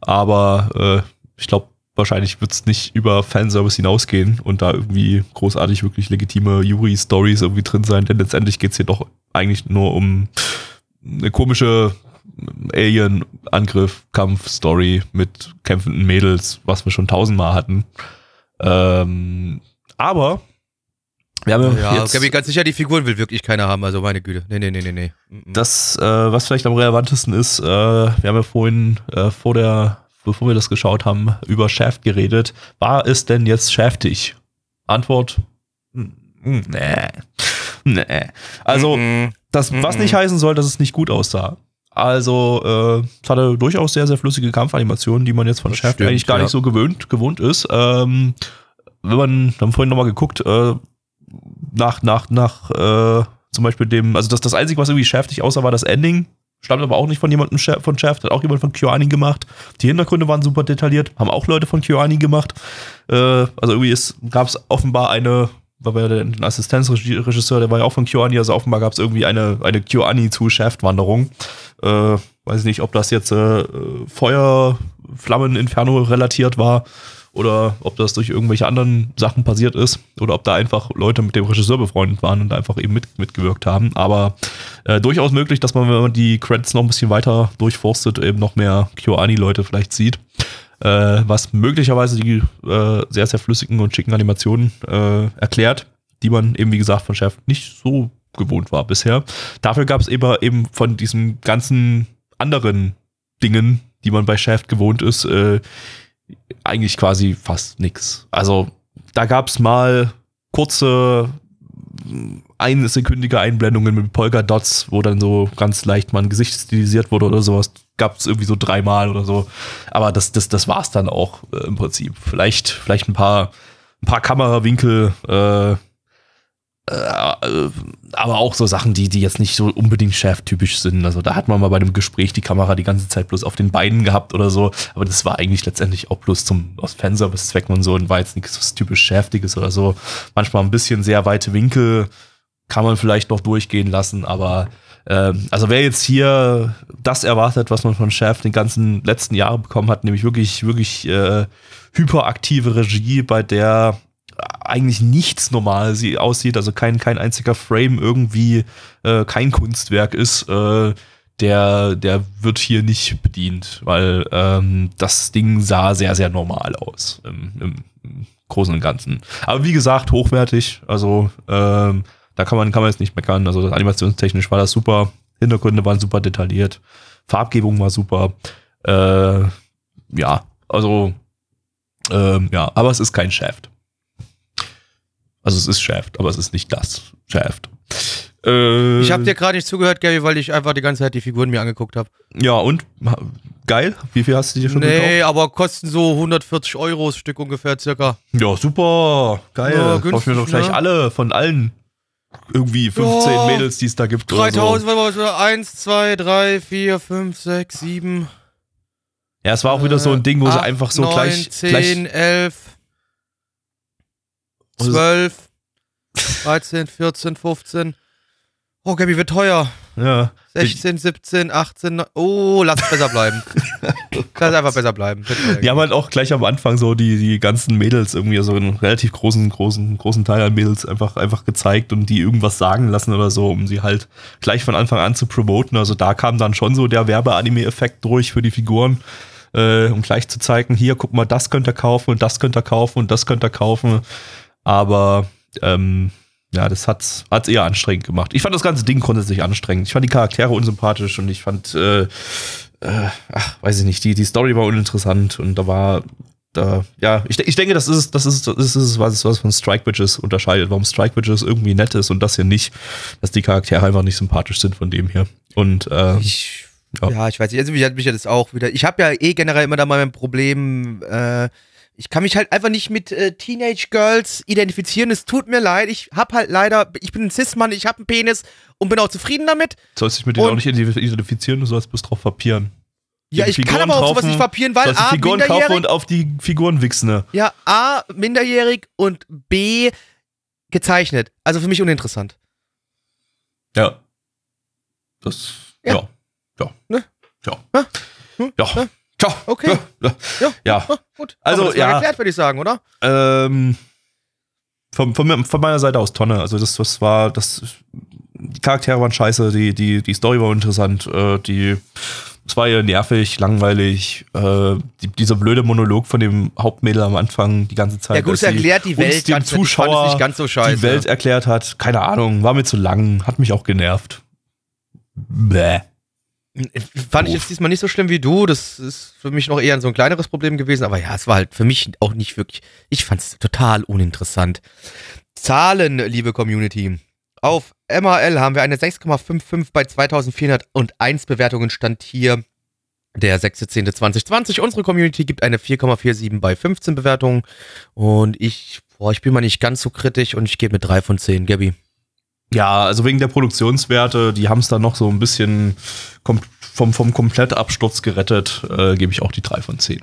Aber ich glaube, wahrscheinlich wird es nicht über Fanservice hinausgehen und da irgendwie großartig wirklich legitime Yuri-Stories irgendwie drin sein, denn letztendlich geht es hier doch eigentlich nur um eine komische Alien-Angriff-Kampf-Story mit kämpfenden Mädels, was wir schon tausendmal hatten. Ähm, aber wir haben Ja, jetzt ich bin ganz sicher, die Figuren will wirklich keiner haben, also meine Güte. Nee, nee, nee, nee, nee. Das, äh, was vielleicht am relevantesten ist, äh, wir haben ja vorhin äh, vor der, bevor wir das geschaut haben, über Shaft geredet. War es denn jetzt shaftig? Antwort: mm, mm, Nee. Nee. Also, Mhm. das, was Mhm. nicht heißen soll, dass es nicht gut aussah. Also, äh, es hatte durchaus sehr, sehr flüssige Kampfanimationen, die man jetzt von Das Shaft stimmt, eigentlich gar ja. nicht so gewöhnt, gewohnt ist. Ähm, wenn man, wir haben vorhin nochmal geguckt, äh, nach, nach, nach, äh, zum Beispiel dem, also das, das Einzige, was irgendwie nicht aussah, war das Ending. Stammt aber auch nicht von jemandem von Shaft, hat auch jemand von KyoAni gemacht. Die Hintergründe waren super detailliert, haben auch Leute von KyoAni gemacht. Äh, also irgendwie gab es offenbar eine, weil wir den Assistenzregisseur, der war ja auch von KyoAni, also offenbar gab es irgendwie eine, eine KyoAni zu Shaft-Wanderung. Äh, weiß ich nicht, ob das jetzt äh, Feuer, Flammen, Inferno relatiert war oder ob das durch irgendwelche anderen Sachen passiert ist oder ob da einfach Leute mit dem Regisseur befreundet waren und einfach eben mit, mitgewirkt haben. Aber äh, durchaus möglich, dass man, wenn man die Credits noch ein bisschen weiter durchforstet, eben noch mehr KyoAni-Leute vielleicht sieht. Äh, was möglicherweise die äh, sehr, sehr flüssigen und schicken Animationen äh, erklärt, die man eben, wie gesagt, von Chef nicht so gewohnt war bisher. Dafür gab es eben, eben von diesen ganzen anderen Dingen, die man bei Shaft gewohnt ist, äh, eigentlich quasi fast nix. Also da gab es mal kurze einsekündige Einblendungen mit Polka-Dots, wo dann so ganz leicht mal ein Gesicht stilisiert wurde oder sowas. Gab es irgendwie so dreimal oder so. Aber das, das, das war es dann auch äh, im Prinzip. Vielleicht, vielleicht ein paar, ein paar Kamerawinkel, äh, aber auch so Sachen, die, die jetzt nicht so unbedingt Chef-typisch sind. Also da hat man mal bei einem Gespräch die Kamera die ganze Zeit bloß auf den Beinen gehabt oder so. Aber das war eigentlich letztendlich auch bloß zum aus Fanservice-Zwecken und so und war jetzt nichts typisch Cheftiges oder so. Manchmal ein bisschen sehr weite Winkel kann man vielleicht noch durchgehen lassen, aber ähm, also wer jetzt hier das erwartet, was man von Chef den ganzen letzten Jahren bekommen hat, nämlich wirklich, wirklich äh, hyperaktive Regie, bei der eigentlich nichts normal sie aussieht, also kein, kein einziger Frame irgendwie äh, kein Kunstwerk ist, äh, der, der wird hier nicht bedient, weil ähm, das Ding sah sehr, sehr normal aus im, im, Großen und Ganzen. Aber wie gesagt, hochwertig, also ähm, da kann man, kann man jetzt nicht meckern. Also animationstechnisch war das super, Hintergründe waren super detailliert, Farbgebung war super. Äh, ja, also ähm, ja, aber es ist kein Shaft. Also es ist Shaft, aber es ist nicht das Shaft. Äh, Ich habe dir gerade nicht zugehört, Gary, weil ich einfach die ganze Zeit die Figuren mir angeguckt habe. Ja, und? Geil? Wie viel hast du dir schon Nee, aber kosten so 140 Euro das Stück ungefähr circa. gekauft? Ja, super. Geil. Ja, Kauf ich mir doch günstig, gleich ne? alle von allen irgendwie 15 Ja. Mädels, die es da gibt. oder 3000, warte mal, 1, 2, 3, 4, 5, 6, 7. So. Ja, es war auch wieder so ein Ding, wo sie einfach so 9, gleich, 10, gleich 11, Also- 12, 13, 14, 15. Oh, Gabi, wird teuer. ja, 16, 17, 18. neun- Oh, lass es besser bleiben. lass es einfach besser bleiben. Teuer. Die haben halt auch gleich am Anfang so die, die ganzen Mädels irgendwie, so einen relativ großen, großen, großen Teil an Mädels einfach, einfach gezeigt und die irgendwas sagen lassen oder so, um sie halt gleich von Anfang an zu promoten. Also da kam dann schon so der Werbeanime-Effekt durch für die Figuren, äh, um gleich zu zeigen, hier, guck mal, das könnt ihr kaufen und das könnt ihr kaufen und das könnt ihr kaufen. Aber ähm, ja, das hat's, hat's eher anstrengend gemacht. Ich fand das ganze Ding grundsätzlich anstrengend. Ich fand die Charaktere unsympathisch und ich fand, äh, äh, ach, weiß ich nicht, die, die Story war uninteressant und da war, da, ja, ich, ich denke, das ist, das ist, das ist was, was von Strike Bitches unterscheidet, warum Strike Bitches irgendwie nett ist und das hier nicht, dass die Charaktere einfach nicht sympathisch sind von dem hier. Und, äh, Ich, Ja. ja. ich weiß nicht, also mich hat mich ja das auch wieder. Ich habe ja eh generell immer da mal ein Problem. Äh, ich kann mich halt einfach nicht mit äh, Teenage Girls identifizieren. Es tut mir leid. Ich hab halt leider, ich bin ein Cis-Mann, ich habe einen Penis und bin auch zufrieden damit. sollst dich mit denen und- auch nicht identifizieren, du sollst bloß drauf papieren. Ja, Die ich kann Figuren aber auch sowas kaufen, nicht papieren, weil A, Figuren kaufen minderjährig, und auf die Figuren wichsen, ne? ja, A, minderjährig und B, gezeichnet. Also für mich uninteressant. Ja. Das, Ja. ja. Ja. Ne? Ja. Ne? Hm? Ja. Ne? Ja. Okay. Ja. Ja. Ja. Ah, gut. Also, Aber das war ja. erklärt, würde ich sagen, oder? Ähm, von, von, von meiner Seite aus Tonne. Also das, das war, das, die Charaktere waren scheiße, die, die, die Story war interessant, äh, die, es war eher nervig, langweilig, äh, die, dieser blöde Monolog von dem Hauptmädel am Anfang die ganze Zeit. Ja, gut, erklärt die Welt dem ganz Zuschauer nicht ganz so scheiße. die Welt erklärt hat. Keine Ahnung, war mir zu lang, hat mich auch genervt. Bäh. Fand ich jetzt diesmal nicht so schlimm wie du. Das ist für mich noch eher so ein kleineres Problem gewesen. Aber ja, es war halt für mich auch nicht wirklich. Ich fand es total uninteressant. Zahlen, liebe Community. Auf MRL haben wir eine 6,55 bei 2401 Bewertungen. Stand hier der 6.10.2020. Unsere Community gibt eine 4,47 bei 15 Bewertungen. Und ich, boah, ich bin mal nicht ganz so kritisch und ich gebe mit 3 von 10, Gabby. Ja, also wegen der Produktionswerte, die haben es dann noch so ein bisschen vom, vom Komplettabsturz gerettet, äh, gebe ich auch die 3 von 10.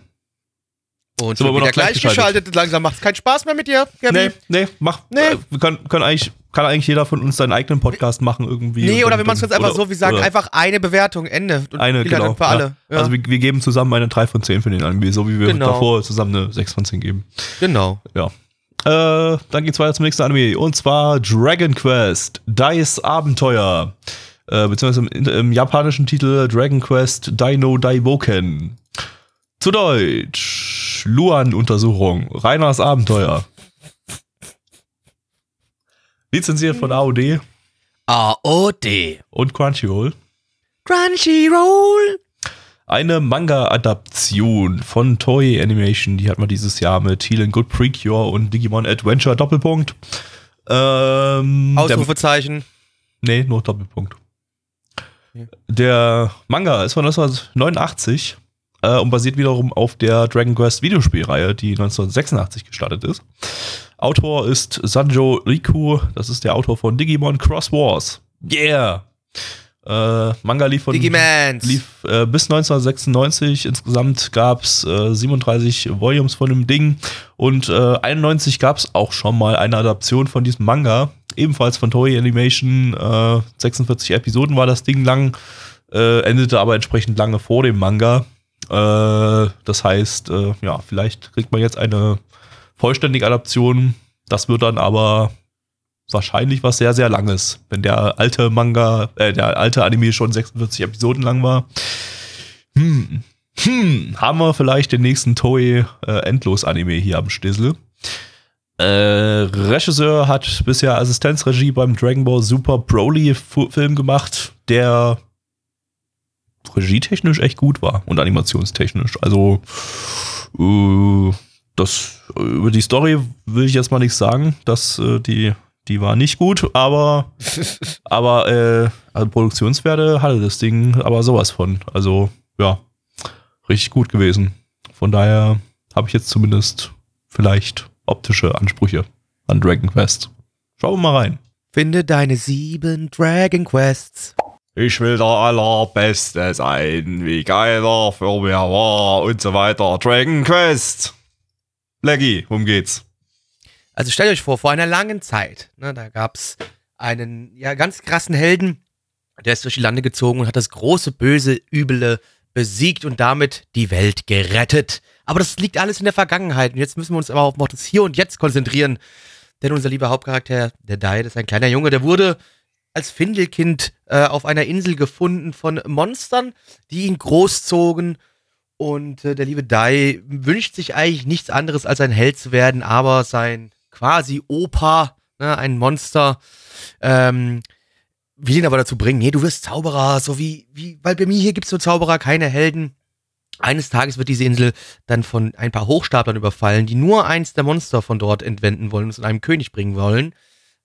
Und Sind wir wieder gleichgeschaltet. geschaltet. Langsam macht es keinen Spaß mehr mit dir, Gabby. Nee, nee, mach. Nee. Äh, wir können, können eigentlich, kann eigentlich jeder von uns seinen eigenen Podcast machen irgendwie. Nee, oder dann- wir machen es ganz einfach so, wir sagen einfach eine Bewertung, Ende. Und eine, genau. Für alle. Ja. Also wir, wir geben zusammen eine 3 von 10 für den Anime, so wie wir Genau. davor zusammen eine 6 von 10 geben. genau. Ja. Äh, dann geht's weiter zum nächsten Anime. Und zwar Dragon Quest, Dice Abenteuer. Äh, beziehungsweise im, im japanischen Titel Dragon Quest Dino Daiboken. Zu Deutsch. Luan-Untersuchung. Reiners Abenteuer. Lizenziert von AOD AOD. und Crunchyroll. Crunchyroll. Eine Manga-Adaption von Toei Animation, die hat man dieses Jahr mit Healing Good Precure und Digimon Adventure Doppelpunkt. Ähm, der, Ausrufezeichen. nee, nur Doppelpunkt. Ja. Der Manga ist von 1989 äh, und basiert wiederum auf der Dragon Quest Videospielreihe, die 1986 gestartet ist. Autor ist Sanjo Riku, das ist der Autor von Digimon Cross Wars. Yeah! Äh, Manga lief von lief äh, bis 1996. Insgesamt gab es äh, 37 Volumes von dem Ding. Und äh, 91 gab es auch schon mal eine Adaption von diesem Manga. Ebenfalls von Toei Animation. Äh, 46 Episoden war das Ding lang. Äh, endete aber entsprechend lange vor dem Manga. Äh, das heißt, äh, ja, vielleicht kriegt man jetzt eine vollständige Adaption. Das wird dann aber wahrscheinlich was sehr, sehr langes, wenn der alte Manga, äh, der alte Anime schon 46 Episoden lang war. Hm, hm, haben wir vielleicht den nächsten Toei äh, Endlos-Anime hier am Stissel. Äh, Regisseur hat bisher Assistenzregie beim Dragon Ball Super Broly-Film gemacht, der regietechnisch echt gut war und animationstechnisch. Also, äh, das, über die Story will ich jetzt mal nichts sagen. Das, äh, die, die war nicht gut, aber, aber äh, also Produktionswerte hatte das Ding aber sowas von. Also, ja, richtig gut gewesen. Von daher habe ich jetzt zumindest vielleicht optische Ansprüche an Dragon Quest. Schauen wir mal rein. Finde deine sieben Dragon Quests. Ich will der Allerbeste sein, wie geiler für mir war und so weiter. Dragon Quest. Leggy, worum geht's? Also stellt euch vor, vor einer langen Zeit, ne, da gab es einen ja, ganz krassen Helden, der ist durch die Lande gezogen und hat das große, böse, üble besiegt und damit die Welt gerettet. Aber das liegt alles in der Vergangenheit und jetzt müssen wir uns aber auf das Hier und Jetzt konzentrieren. Denn unser lieber Hauptcharakter, der Dai, das ist ein kleiner Junge, der wurde als Findelkind äh, auf einer Insel gefunden von Monstern, die ihn großzogen. Und äh, der liebe Dai wünscht sich eigentlich nichts anderes, als ein Held zu werden, aber sein quasi Opa, ne, ein Monster, ähm, will ihn aber dazu bringen, nee, du wirst Zauberer, so wie, wie, weil bei mir hier gibt's nur Zauberer, keine Helden. Eines Tages wird diese Insel dann von ein paar Hochstaplern überfallen, die nur eins der Monster von dort entwenden wollen und es in einem König bringen wollen,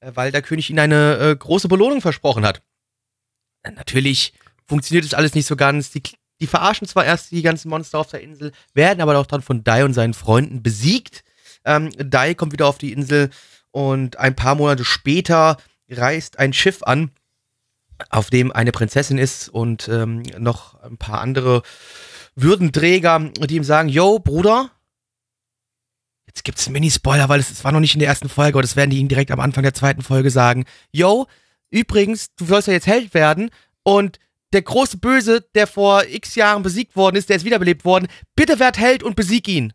äh, weil der König ihnen eine äh, große Belohnung versprochen hat. Natürlich funktioniert das alles nicht so ganz. Die, die verarschen zwar erst die ganzen Monster auf der Insel, werden aber auch dann von Dai und seinen Freunden besiegt. Ähm, Dai kommt wieder auf die Insel und ein paar Monate später reist ein Schiff an, auf dem eine Prinzessin ist und ähm, noch ein paar andere Würdenträger, die ihm sagen, yo, Bruder, jetzt gibt's einen Mini-Spoiler, weil es, war noch nicht in der ersten Folge, aber das werden die ihm direkt am Anfang der zweiten Folge sagen. Yo, übrigens, du sollst ja jetzt Held werden und der große Böse, der vor x Jahren besiegt worden ist, der ist wiederbelebt worden, bitte werd Held und besieg ihn.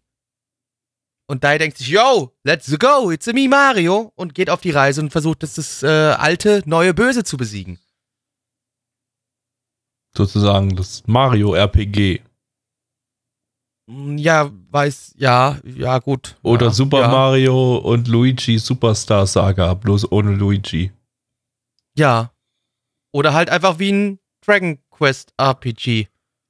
Und Dai denkt sich, yo, let's go, it's a me Mario und geht auf die Reise und versucht, das, das äh, alte, neue Böse zu besiegen. Sozusagen das Mario RPG. Mm, Ja, weiß, ja, ja, gut. Oder ja, Super ja. Mario und Luigi Superstar Saga, bloß ohne Luigi. Ja. Oder halt einfach wie ein Dragon Quest RPG.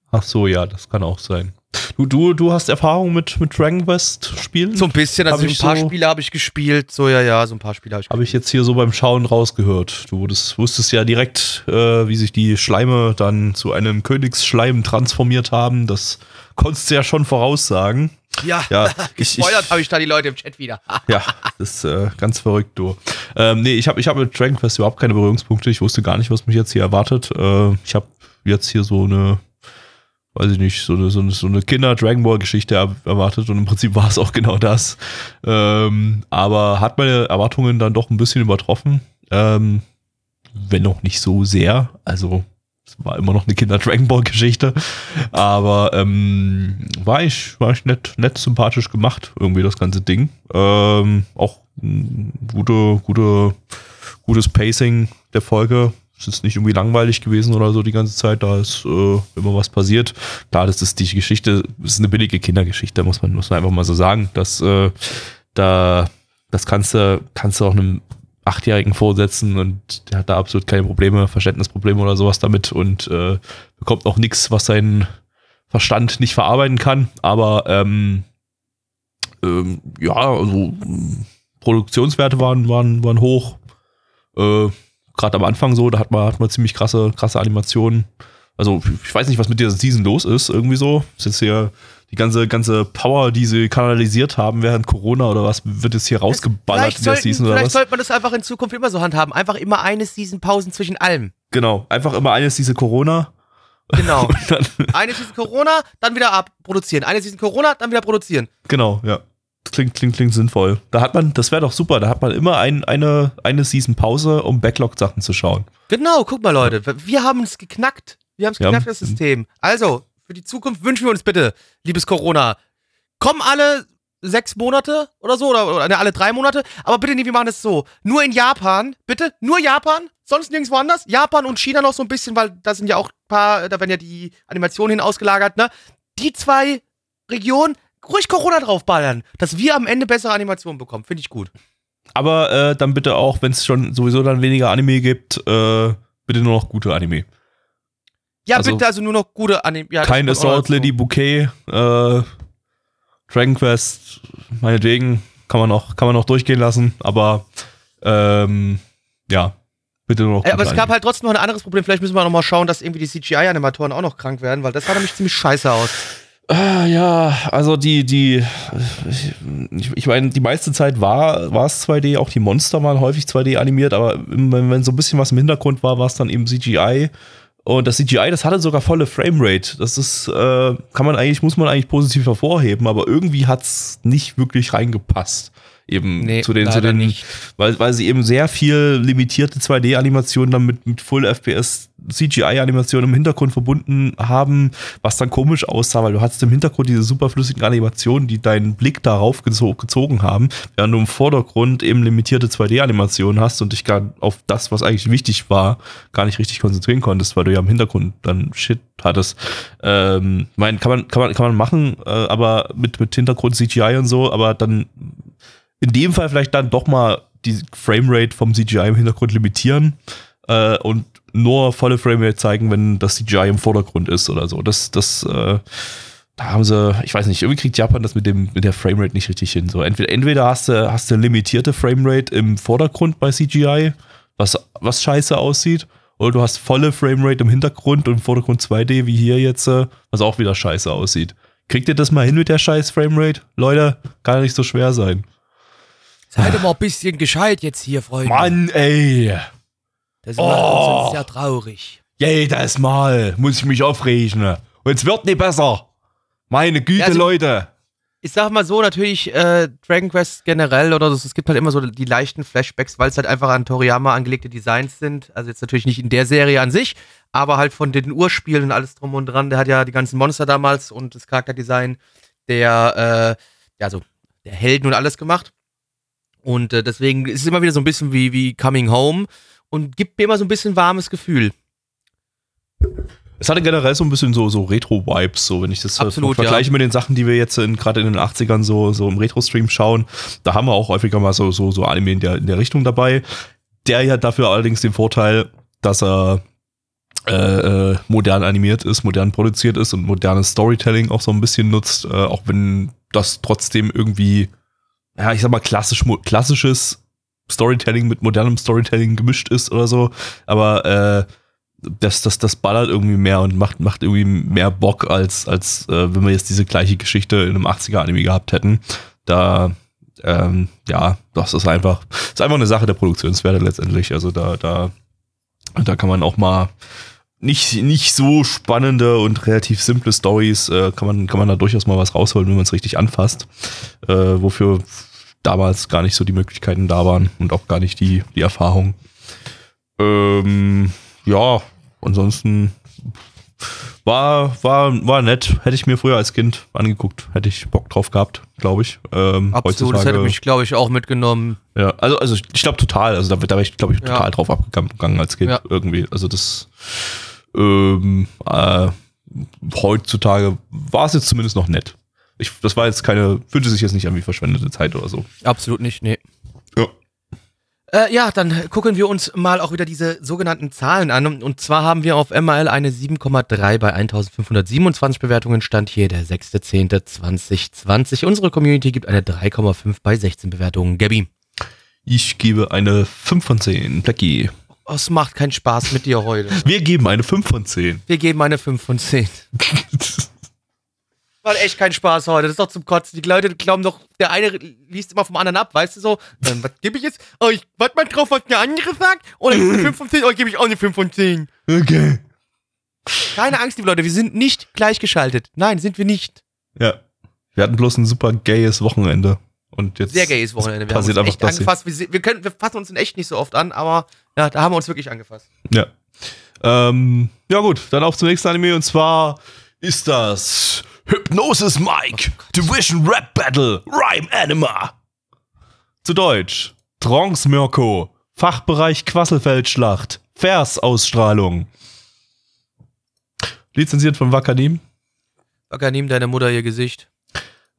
Ach so, ja, das kann auch sein. Du, du, du hast Erfahrung mit, mit Dragon Quest Spielen? So ein bisschen, also ein paar so- Spiele habe ich gespielt. So, ja, ja, so ein paar Spiele habe ich Habe ich jetzt hier so beim Schauen rausgehört. Du wurdest, wusstest ja direkt, äh, wie sich die Schleime dann zu einem Königsschleim transformiert haben. Das konntest du ja schon voraussagen. Ja, Ja, ich- gespoilert habe ich da die Leute im Chat wieder. Ja, das ist äh, ganz verrückt, du. Ähm, nee, ich habe ich hab mit Dragon Quest überhaupt keine Berührungspunkte. Ich wusste gar nicht, was mich jetzt hier erwartet. Äh, ich habe jetzt hier so eine, weiß ich nicht, so eine, so eine, so eine Kinder-Dragon Ball-Geschichte er erwartet und im Prinzip war es auch genau das. Ähm, aber hat meine Erwartungen dann doch ein bisschen übertroffen. Ähm, wenn auch nicht so sehr. Also, es war immer noch eine Kinder-Dragon Ball-Geschichte. Aber ähm, war ich, war ich nett, nett sympathisch gemacht, irgendwie das ganze Ding. Ähm, auch gute, gute, gutes Pacing der Folge. Ist nicht irgendwie langweilig gewesen oder so die ganze Zeit. Da ist äh, immer was passiert. Klar, das ist die Geschichte, das ist eine billige Kindergeschichte, muss man, muss man einfach mal so sagen. Dass, äh, da, das kannst du, kannst du auch einem Achtjährigen vorsetzen und der hat da absolut keine Probleme, Verständnisprobleme oder sowas damit und äh, bekommt auch nichts, was sein Verstand nicht verarbeiten kann. Aber ähm, ähm, ja, also Produktionswerte waren, waren, waren hoch. Äh, Gerade am Anfang so, da hat man, hat man ziemlich krasse, krasse Animationen. Also ich weiß nicht, was mit dieser Season los ist, irgendwie so. Ist jetzt hier die ganze, ganze Power, die sie kanalisiert haben während Corona oder was, wird jetzt hier rausgeballert Vielleicht, in der sollten, Season oder vielleicht was? sollte man das einfach in Zukunft immer so handhaben. Einfach immer eine Season Pausen zwischen allem. Genau, einfach immer eines diese Corona. Genau. Eine Season Corona, dann wieder abproduzieren. Eine Season Corona, dann wieder produzieren. genau, ja. Klingt, klingt, klingt sinnvoll. Da hat man, das wäre doch super, da hat man immer ein, eine, eine Season Pause, um Backlog-Sachen zu schauen. Genau, guck mal, Leute. Wir haben es geknackt. Wir haben es geknackt, das System. Also, für die Zukunft wünschen wir uns bitte, liebes Corona, komm alle sechs Monate oder so, oder, oder ne, alle drei Monate, aber bitte nee, wir machen es so. Nur in Japan, bitte, nur Japan, sonst nirgendwo anders. Japan und China noch so ein bisschen, weil da sind ja auch ein paar, da werden ja die Animationen hin ausgelagert, ne? Die zwei Regionen, ruhig Corona draufballern, dass wir am Ende bessere Animationen bekommen. Finde ich gut. Aber äh, dann bitte auch, wenn es schon sowieso dann weniger Anime gibt, äh, bitte nur noch gute Anime. Ja, Also, bitte, also nur noch gute Anime. Ja, Kein Assault. Lady Bouquet, äh, Dragon Quest, meinetwegen, kann man noch, kann man noch durchgehen lassen, aber ähm, ja, bitte nur noch Ey, aber es gab Anime. halt trotzdem noch ein anderes Problem. Vielleicht müssen wir noch mal schauen, dass irgendwie die CGI-Animatoren auch noch krank werden, weil das sah nämlich ziemlich scheiße aus. Ah, ja, also die, die, ich, ich meine, die meiste Zeit war, war es 2D, auch die Monster waren häufig 2D animiert, aber wenn, wenn so ein bisschen was im Hintergrund war, war es dann eben CGI. Und das CGI, das hatte sogar volle Framerate. Das ist, äh, kann man eigentlich, muss man eigentlich positiv hervorheben, aber irgendwie hat's nicht wirklich reingepasst. Eben Nee, zu den, zu den, nicht. weil, weil sie eben sehr viel limitierte 2D-Animationen dann mit, mit Full FPS CGI-Animationen im Hintergrund verbunden haben, was dann komisch aussah, weil du hattest im Hintergrund diese superflüssigen Animationen, die deinen Blick darauf gezo gezogen haben, während du im Vordergrund eben limitierte 2D-Animationen hast und dich gar auf das, was eigentlich wichtig war, gar nicht richtig konzentrieren konntest, weil du ja im Hintergrund dann Shit hattest. Ähm, mein, kann man, kann man, kann man machen, äh, aber mit, mit Hintergrund CGI und so, aber dann in dem Fall vielleicht dann doch mal die Framerate vom CGI im Hintergrund limitieren äh, und nur volle Framerate zeigen, wenn das CGI im Vordergrund ist oder so. Das, das, äh, da haben sie, ich weiß nicht, irgendwie kriegt Japan das mit dem mit der Framerate nicht richtig hin. So entweder, entweder hast du hast du limitierte Framerate im Vordergrund bei CGI, was was scheiße aussieht, oder du hast volle Framerate im Hintergrund und im Vordergrund 2D wie hier jetzt, äh, was auch wieder scheiße aussieht. Kriegt ihr das mal hin mit der scheiß Framerate? Leute, kann ja nicht so schwer sein. Seid doch mal ein bisschen gescheit jetzt hier, Freunde. Mann, ey. Das macht uns uns sehr traurig. Jedes Mal muss ich mich aufregen. Und es wird nicht besser. Meine Güte, Ja, also- Leute. Ich sag mal so, natürlich äh, Dragon Quest generell oder so, es gibt halt immer so die leichten Flashbacks, weil es halt einfach an Toriyama angelegte Designs sind. Also jetzt natürlich nicht in der Serie an sich, aber halt von den Urspielen und alles drum und dran. Der hat ja die ganzen Monster damals und das Charakterdesign der, äh, ja, so der Helden und alles gemacht. Und äh, deswegen ist es immer wieder so ein bisschen wie, wie Coming Home und gibt mir immer so ein bisschen warmes Gefühl. Es hatte generell so ein bisschen so, so Retro-Vibes, so wenn ich das Absolut, vergleiche mit den Sachen, die wir jetzt gerade in den 80ern so, so im Retro-Stream schauen. Da haben wir auch häufiger mal so, so, so Anime in der, in der Richtung dabei. Der ja dafür allerdings den Vorteil, dass er äh, äh, modern animiert ist, modern produziert ist und modernes Storytelling auch so ein bisschen nutzt, äh, auch wenn das trotzdem irgendwie, ja, ich sag mal, klassisch, klassisches Storytelling mit modernem Storytelling gemischt ist oder so. Aber äh, das, das, das ballert irgendwie mehr und macht, macht irgendwie mehr Bock, als, als äh, wenn wir jetzt diese gleiche Geschichte in einem 80er-Anime gehabt hätten. Da, ähm, ja, das ist einfach, ist einfach eine Sache der Produktionswerte letztendlich. Also da, da, da kann man auch mal nicht, nicht so spannende und relativ simple Stories, äh, kann, man, kann man da durchaus mal was rausholen, wenn man es richtig anfasst. Äh, wofür damals gar nicht so die Möglichkeiten da waren und auch gar nicht die, die Erfahrung. Ähm, ja, ansonsten war, war, war nett. Hätte ich mir früher als Kind angeguckt. Hätte ich Bock drauf gehabt, glaube ich. Ähm, Absolut, das hätte mich, glaube ich, auch mitgenommen. Ja, also, also ich glaube total. Also da, da wäre ich, glaube ich, total ja. drauf abgegangen als Kind ja. irgendwie. Also das ähm, äh, heutzutage war es jetzt zumindest noch nett. Ich, das war jetzt keine, fühlte sich jetzt nicht an wie verschwendete Zeit oder so. Absolut nicht, nee. Ja. Äh, ja, dann gucken wir uns mal auch wieder diese sogenannten Zahlen an. Und zwar haben wir auf ML eine 7,3 bei 1527 Bewertungen. Stand hier der 6.10.2020. Unsere Community gibt eine 3,5 bei 16 Bewertungen. Gabby. Ich gebe eine 5 von 10. Blackie. Oh, es macht keinen Spaß mit dir heute. Wir geben eine 5 von 10. Wir geben eine 5 von 10. War echt kein Spaß heute. Das ist doch zum Kotzen. Die Leute glauben doch, der eine liest immer vom anderen ab, weißt du so? Dann, was gebe ich jetzt? Oh, ich warte mal drauf, was der andere sagt. Oder eine 5 von 10. Oder gebe ich auch eine 5 von 10. Okay. Keine Angst, liebe Leute. Wir sind nicht gleichgeschaltet. Nein, sind wir nicht. Ja. Wir hatten bloß ein super gayes Wochenende. Und jetzt Sehr gayes Wochenende. Wir passiert haben uns echt angefasst. Wir, wir, können, wir fassen uns in echt nicht so oft an, aber ja, da haben wir uns wirklich angefasst. Ja. Ähm, ja gut, dann auf zum nächsten Anime und zwar ist das Hypnosis Mike, oh Division Rap Battle, Rhyme Anima. Zu Deutsch, Trance Mirko, Fachbereich Quasselfeldschlacht, Versausstrahlung. Lizenziert von Wakanim. Wakanim, deine Mutter, ihr Gesicht.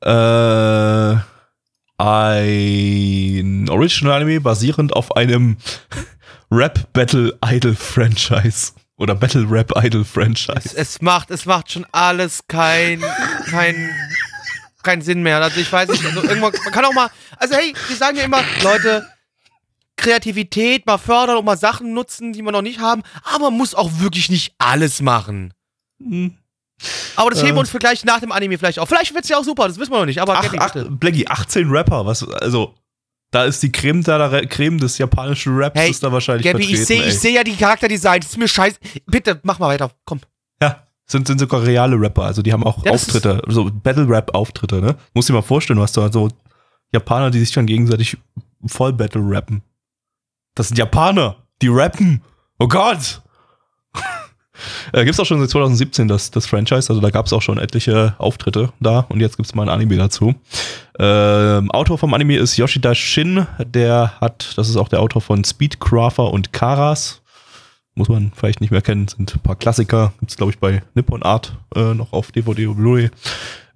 Äh, ein Original Anime basierend auf einem Rap Battle Idol Franchise. Oder Battle Rap Idol Franchise. Es, es, macht, es macht schon alles kein, kein, keinen Sinn mehr. Also ich weiß nicht, also irgendwann, man kann auch mal, also hey, wir sagen ja immer, Leute, Kreativität mal fördern und mal Sachen nutzen, die wir noch nicht haben, aber man muss auch wirklich nicht alles machen. Mhm. Aber das heben wir äh. uns für gleich nach dem Anime vielleicht auf. Vielleicht wird es ja auch super, das wissen wir noch nicht. Aber ach, ach, Blackie, 18 Rapper, was, also da ist die Creme, da, Creme des japanischen Raps hey, ist da wahrscheinlich Gabby, vertreten. Ich sehe seh ja die Charakterdesigns. Ist mir scheiße. Bitte, mach mal weiter. Komm. Ja, sind, sind sogar reale Rapper. Also die haben auch ja, Auftritte, so Battle-Rap-Auftritte, ne? Muss dir mal vorstellen, du hast da so Japaner, die sich dann gegenseitig voll Battle-rappen. Das sind Japaner, die rappen. Oh Gott! Äh, gibt es auch schon seit 2017 das, das Franchise, also da gab es auch schon etliche Auftritte da und jetzt gibt es mal ein Anime dazu. Ähm, Autor vom Anime ist Yoshida Shin, der hat, das ist auch der Autor von Speedcrafter und Karas. Muss man vielleicht nicht mehr kennen, sind ein paar Klassiker. Gibt es, glaube ich, bei Nippon Art äh, noch auf DVD und Blu-ray.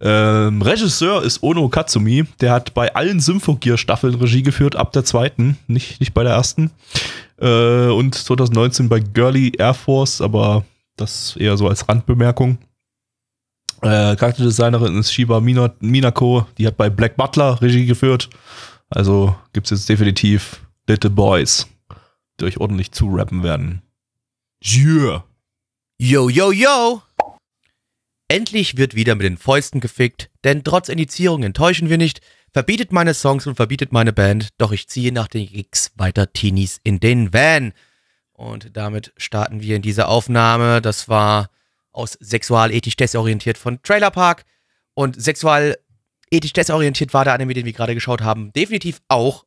Ähm, Regisseur ist Ono Katsumi. Der hat bei allen Symphogear-Staffeln Regie geführt, ab der zweiten, nicht, nicht bei der ersten. Äh, und 2019 bei Girly Air Force, aber das eher so als Randbemerkung. Äh, Charakterdesignerin ist Shiba Minako, die hat bei Black Butler Regie geführt. Also gibt es jetzt definitiv Little Boys, die euch ordentlich zurappen werden. Yeah. Yo, yo, yo! Endlich wird wieder mit den Fäusten gefickt, denn trotz Indizierung enttäuschen wir nicht, verbietet meine Songs und verbietet meine Band, doch ich ziehe nach den Gigs weiter Teenies in den Van. Und damit starten wir in diese Aufnahme. Das war aus sexualethisch desorientiert von Trailer Park. Und sexualethisch desorientiert war der Anime, den wir gerade geschaut haben, definitiv auch.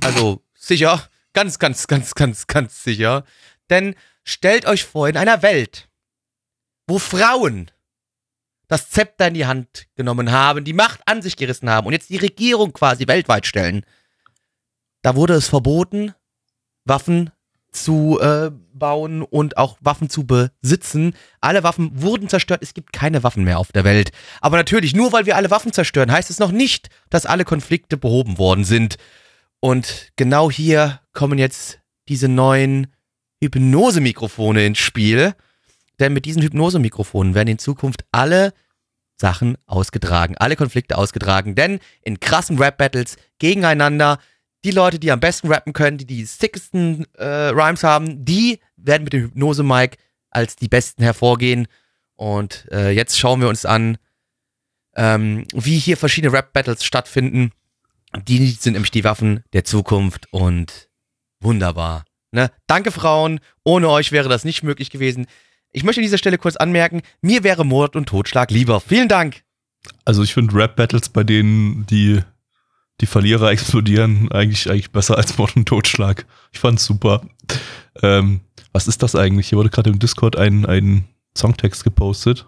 Also sicher, ganz, ganz, ganz, ganz, ganz sicher. Denn stellt euch vor, in einer Welt, wo Frauen das Zepter in die Hand genommen haben, die Macht an sich gerissen haben und jetzt die Regierung quasi weltweit stellen, da wurde es verboten, Waffen zu äh, bauen und auch Waffen zu besitzen. Alle Waffen wurden zerstört. Es gibt keine Waffen mehr auf der Welt. Aber natürlich, nur weil wir alle Waffen zerstören, heißt es noch nicht, dass alle Konflikte behoben worden sind. Und genau hier kommen jetzt diese neuen Hypnose-Mikrofone ins Spiel. denn mit diesen Hypnosemikrofonen werden in Zukunft alle Sachen ausgetragen, alle Konflikte ausgetragen, denn in krassen Rap-Battles gegeneinander, die Leute, die am besten rappen können, die die sickesten äh, Rhymes haben, die werden mit dem Hypnose-Mic als die Besten hervorgehen. Und äh, jetzt schauen wir uns an, ähm, wie hier verschiedene Rap-Battles stattfinden. Die sind nämlich die Waffen der Zukunft und wunderbar. Ne? Danke, Frauen. Ohne euch wäre das nicht möglich gewesen. Ich möchte an dieser Stelle kurz anmerken, mir wäre Mord und Totschlag lieber. Vielen Dank. Also ich finde Rap-Battles, bei denen die, die Verlierer explodieren, eigentlich, eigentlich besser als Mord und Totschlag. Ich fand's super. Ähm, was ist das eigentlich? Hier wurde gerade im Discord ein, ein Songtext gepostet.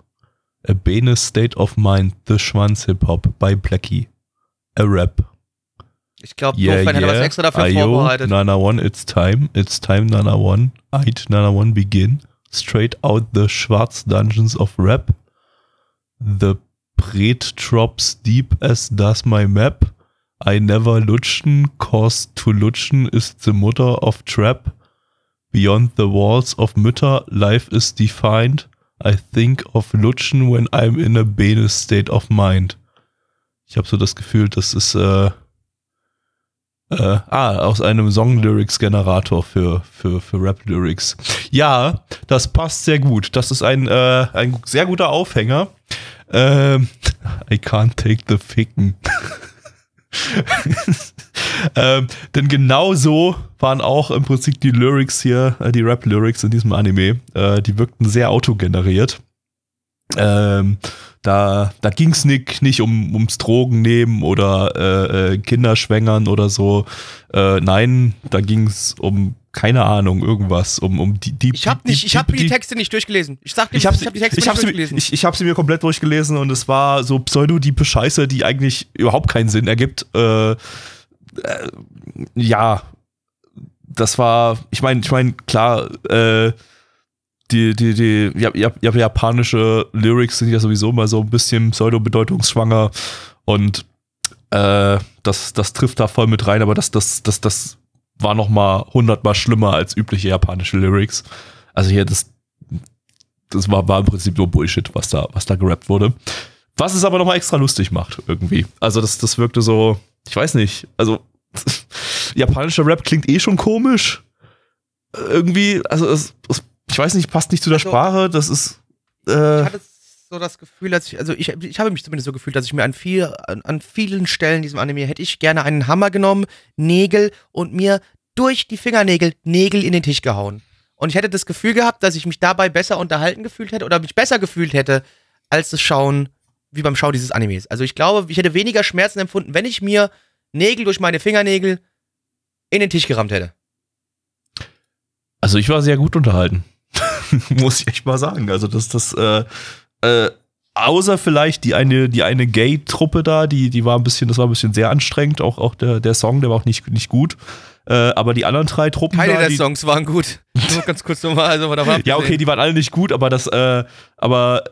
A Bene State of Mind, The Schwanz Hip Hop by Blackie. A Rap. Ich glaube, yeah, Dofan yeah. hat was extra dafür Ayo, vorbereitet. Nana One, it's time. It's time, Nana One. Ait, Nana One, begin. Straight out the Schwarz Dungeons of Rap. The Pret drops deep as does my map. I never lutschen, cause to lutschen is the mother of trap. Beyond the walls of Mütter, life is defined. I think of Lutschen when I'm in a bene state of mind. Ich habe so das Gefühl, das ist äh, äh, ah, aus einem Song-Lyrics-Generator für, für, für Rap-Lyrics. Ja, das passt sehr gut. Das ist ein, äh, ein sehr guter Aufhänger. Ähm, I can't take the Ficken. ähm, denn genau so waren auch im Prinzip die Lyrics hier, äh, die Rap-Lyrics in diesem Anime. Äh, die wirkten sehr autogeneriert. Ähm, da da ging es nicht, nicht um, ums Drogennehmen oder äh, äh, Kinderschwängern oder so. Äh, nein, da ging es um keine Ahnung, irgendwas, um, um die, die Ich habe nicht, ich habe die, die, Texte nicht durchgelesen. Ich sag dir, ich habe hab die Texte ich nicht durchgelesen. ich, ich habe sie mir komplett durchgelesen und es war so pseudo-diepe Scheiße, die eigentlich überhaupt keinen Sinn ergibt. Äh, äh, ja, das war, ich meine, ich meine, klar, äh, die, die, die ja, ja, japanische Lyrics sind ja sowieso immer so ein bisschen pseudo-bedeutungsschwanger und äh, das, das trifft da voll mit rein, aber das, das, das, das war noch mal hundertmal schlimmer als übliche japanische Lyrics. Also hier, das, das war, war im Prinzip nur Bullshit, was da, was da gerappt wurde. Was es aber noch mal extra lustig macht, irgendwie. Also das, das wirkte so, ich weiß nicht, also japanischer Rap klingt eh schon komisch. Irgendwie, also es, es ich weiß nicht, passt nicht zu der also, Sprache. Das ist. Äh ich hatte so das Gefühl, dass ich, also ich, ich habe mich zumindest so gefühlt, dass ich mir an, viel, an, an vielen Stellen in diesem Anime hätte ich gerne einen Hammer genommen, Nägel und mir durch die Fingernägel Nägel in den Tisch gehauen. Und ich hätte das Gefühl gehabt, dass ich mich dabei besser unterhalten gefühlt hätte oder mich besser gefühlt hätte, als das Schauen, wie beim Schauen dieses Animes. Also ich glaube, ich hätte weniger Schmerzen empfunden, wenn ich mir Nägel durch meine Fingernägel in den Tisch gerammt hätte. Also ich war sehr gut unterhalten. muss ich echt mal sagen. Also das, das, äh, äh, außer vielleicht die eine, die eine Gay-Truppe da, die, die war ein bisschen, das war ein bisschen sehr anstrengend. Auch, auch der, der Song, der war auch nicht, nicht gut. Äh, aber die anderen drei Truppen. Keine da, der Songs waren gut. Nur ganz kurz nochmal. Also, da war ja, okay, die waren alle nicht gut, aber das, äh, aber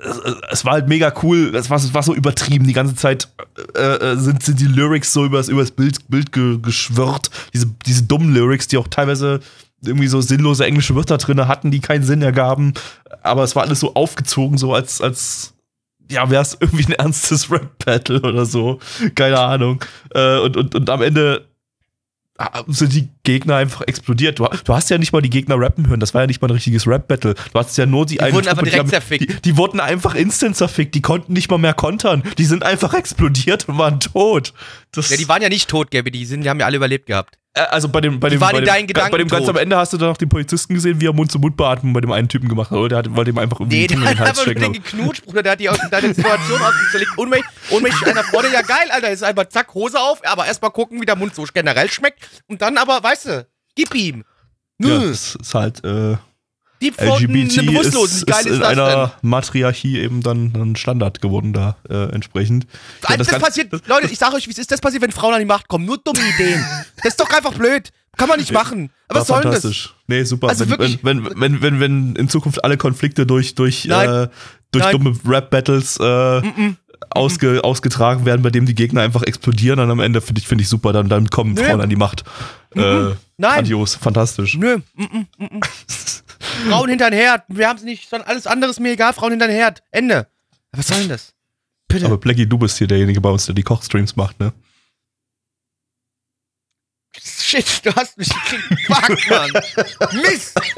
äh, es war halt mega cool. Es war, es war so übertrieben. Die ganze Zeit äh, äh sind, sind die Lyrics so übers, übers Bild, Bild ge, geschwirrt. Diese, diese dummen Lyrics, die auch teilweise irgendwie so sinnlose englische Wörter drin hatten, die keinen Sinn ergaben. Aber es war alles so aufgezogen, so als, als ja, wäre es irgendwie ein ernstes Rap-Battle oder so. Keine Ahnung. Äh, und, und, und am Ende sind die Gegner einfach explodiert. Du, du, hast ja nicht mal die Gegner rappen hören. Das war ja nicht mal ein richtiges Rap-Battle. Du hast ja nur die, die eine. Wurden Truppe, einfach direkt die, zerfickt. Die, die, wurden einfach instant zerfickt. Die konnten nicht mal mehr kontern. Die sind einfach explodiert und waren tot. Das ja, die waren ja nicht tot, Gabby. Die, sind, die haben ja alle überlebt gehabt. Äh, also bei dem, bei dem, bei dem, bei dem ganz am Ende hast du dann noch den Polizisten gesehen, wie er Mund-zu-Mund-Beatmung bei dem einen Typen gemacht hat. Der hat, wollte ihm einfach irgendwie nee, der hat einfach nur den geknutscht, Bruder. Der hat die, aus, der hat die Situation ausgelegt. Ohnmächtig, ohnmächtig einer Freude. Ja, geil, Alter. Ist einfach zack, Hose auf. Aber erstmal gucken, wie der Mund so generell schmeckt. Und dann aber, weißt du, gib ihm. Nö. Ja, das ist halt, äh, die LGBT ist, ist, ist in einer denn? Matriarchie eben dann ein Standard geworden da äh, entsprechend. Ja, das, das passiert, Leute, ich sage euch, wie es ist, das passiert, wenn Frauen an die Macht kommen. Nur dumme Ideen. Das ist doch einfach blöd. Kann man nicht machen. Aber was soll das? Nee, super. Also wenn, wenn, wenn, wenn, wenn, wenn in Zukunft alle Konflikte durch, durch, äh, durch dumme Rap-Battles äh, mm -mm. Ausge, ausgetragen werden, bei dem die Gegner einfach explodieren, dann am Ende finde ich, find ich super, dann, dann kommen Nö. Frauen an die Macht. Äh, Nein. Grandios, fantastisch. Nö. Frauen hinter den Herd. Wir haben es nicht, sondern alles andere ist mir egal. Frauen hinter den Herd. Ende. Was soll denn das? Bitte. Aber Blackie, du bist hier derjenige bei uns, der die Kochstreams macht, ne? Shit, du hast mich gekriegt. Fuck, Mann. Mist.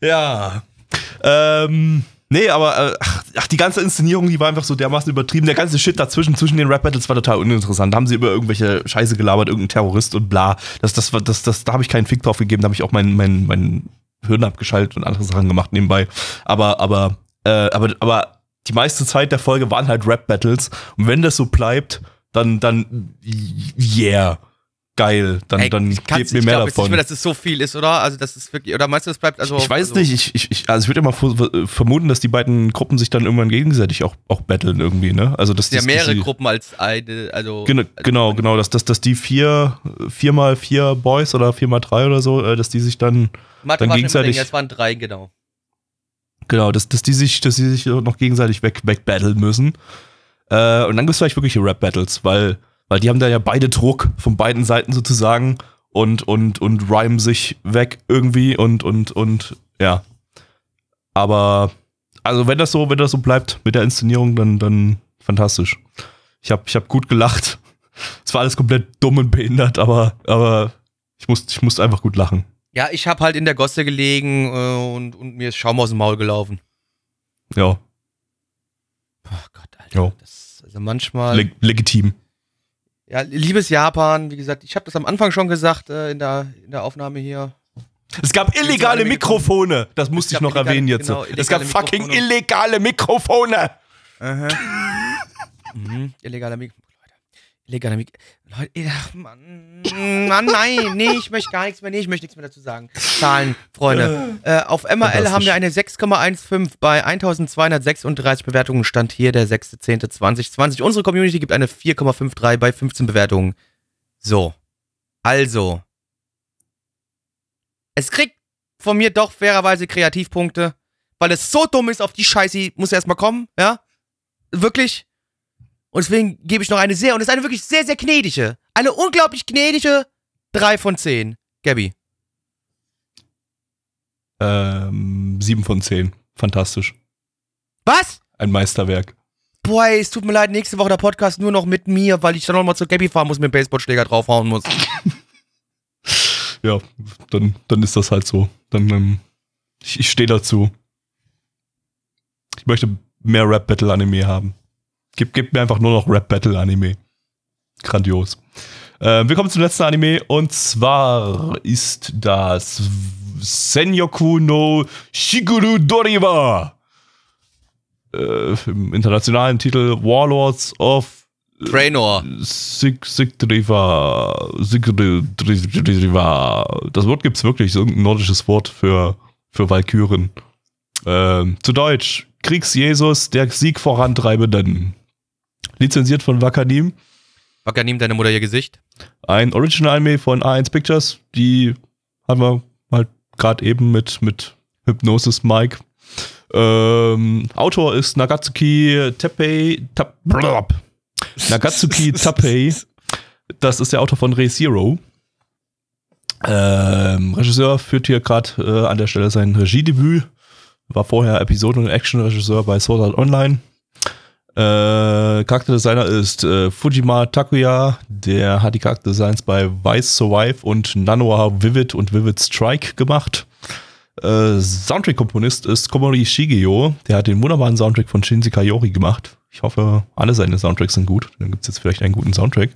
Ja. Ähm, nee, aber äh, ach, die ganze Inszenierung, die war einfach so dermaßen übertrieben. Der ganze Shit dazwischen, zwischen den Rap-Battles war total uninteressant. Da haben sie über irgendwelche Scheiße gelabert, irgendein Terrorist und bla. Das, das, das, das da habe ich keinen Fick drauf gegeben, da habe ich auch mein, mein, mein Hirn abgeschaltet und andere Sachen gemacht nebenbei. Aber, aber, äh, aber, aber die meiste Zeit der Folge waren halt Rap-Battles. Und wenn das so bleibt, dann, dann, yeah geil, dann, Ey, dann ich gebt mir ich mehr glaub jetzt davon. nicht mehr, dass es so viel ist, oder? Also, das ist wirklich, oder meinst du, das bleibt also. Ich weiß also, nicht, ich, ich, ich, also ich würde immer fu- vermuten, dass die beiden Gruppen sich dann irgendwann gegenseitig auch, auch battlen irgendwie, ne? Also dass Es sind ja mehrere dass die- Gruppen als eine, also. Genau, als genau, genau, dass, dass, dass die vier, vier mal vier Boys oder vier mal drei oder so, äh, dass die sich dann, Mathe dann gegenseitig- Es waren drei, genau. genau, dass, dass die sich, dass die sich noch gegenseitig weg, wegbattlen müssen. Äh, und dann gibt's vielleicht wirkliche Rap-Battles, weil, weil die haben da ja beide Druck von beiden Seiten sozusagen und, und, und rhymen sich weg irgendwie und, und, und, ja. Aber, also wenn das so, wenn das so bleibt mit der Inszenierung, dann, dann fantastisch. Ich habe ich hab gut gelacht. Es war alles komplett dumm und behindert, aber, aber ich musste ich musste einfach gut lachen. Ja, ich habe halt in der Gosse gelegen äh, und, und mir ist Schaum aus dem Maul gelaufen. Ja, Oh Gott, Alter. Jo. Das, also manchmal. leg legitim. Ja, liebes Japan, wie gesagt, ich habe das am Anfang schon gesagt äh, in, der, in der Aufnahme hier. Es gab illegale Mikrofone. Das musste ich noch illegale- erwähnen jetzt. genau, es gab illegale fucking Mikrofone. illegale Mikrofone. Mhm. Illegaler Mik Leute. Illegaler Mik Leute, ach, Mann. Mann, nein, nee, ich möchte gar nichts mehr, nee, ich möchte nichts mehr dazu sagen. Zahlen, Freunde. Äh, auf MRL haben wir eine 6,15 bei 1236 Bewertungen. Stand hier der 6.10.2020. Unsere Community gibt eine 4,53 bei 15 Bewertungen. So. Also. Es kriegt von mir doch fairerweise Kreativpunkte, weil es so dumm ist, auf die Scheiße muss erstmal kommen, ja? Wirklich. Und deswegen gebe ich noch eine sehr, und es ist eine wirklich sehr, sehr gnädige, eine unglaublich gnädige 3 von 10. Gabby. Ähm, 7 von 10. Fantastisch. Was? Ein Meisterwerk. Boah, es tut mir leid, nächste Woche der Podcast nur noch mit mir, weil ich dann nochmal zu Gabby fahren muss, mit dem Baseballschläger draufhauen muss. Ja, dann, dann ist das halt so. Dann, ähm, ich, ich stehe dazu. Ich möchte mehr Rap-Battle-Anime haben. Gib, gib mir einfach nur noch Rap-Battle-Anime. Grandios. Äh, wir kommen zum letzten Anime und zwar ist das Senyoku no Shiguru Doriwa. Äh, Im internationalen Titel Warlords of Trainor. Sig Sigdriva. Sigdriva. Das Wort gibt's wirklich, so irgendein nordisches Wort für, für Valkyren. Ähm, zu Deutsch, Kriegsjesus, der Sieg vorantreibenden. Lizenziert von Wakanim. Wacker, nimm deine Mutter ihr Gesicht. Ein Original-Anime von A1 Pictures. Die haben wir halt gerade eben mit, mit Hypnosis Mike. Ähm, Autor ist Nagatsuki Teppei. Tap, blab. Nagatsuki Tappei. Das ist der Autor von Re Zero. Ähm, Regisseur führt hier gerade äh, an der Stelle sein Regiedebüt. War vorher Episoden- und Action-Regisseur bei Sword Art Online. Äh, Charakterdesigner ist äh, Fujima Takuya. Der hat die Charakterdesigns bei Vice Survive und Nanoa Vivid und Vivid Strike gemacht. Äh, Soundtrack-Komponist ist Komori Shigeo. Der hat den wunderbaren Soundtrack von Shinji Kayori gemacht. Ich hoffe, alle seine Soundtracks sind gut. Dann gibt's jetzt vielleicht einen guten Soundtrack.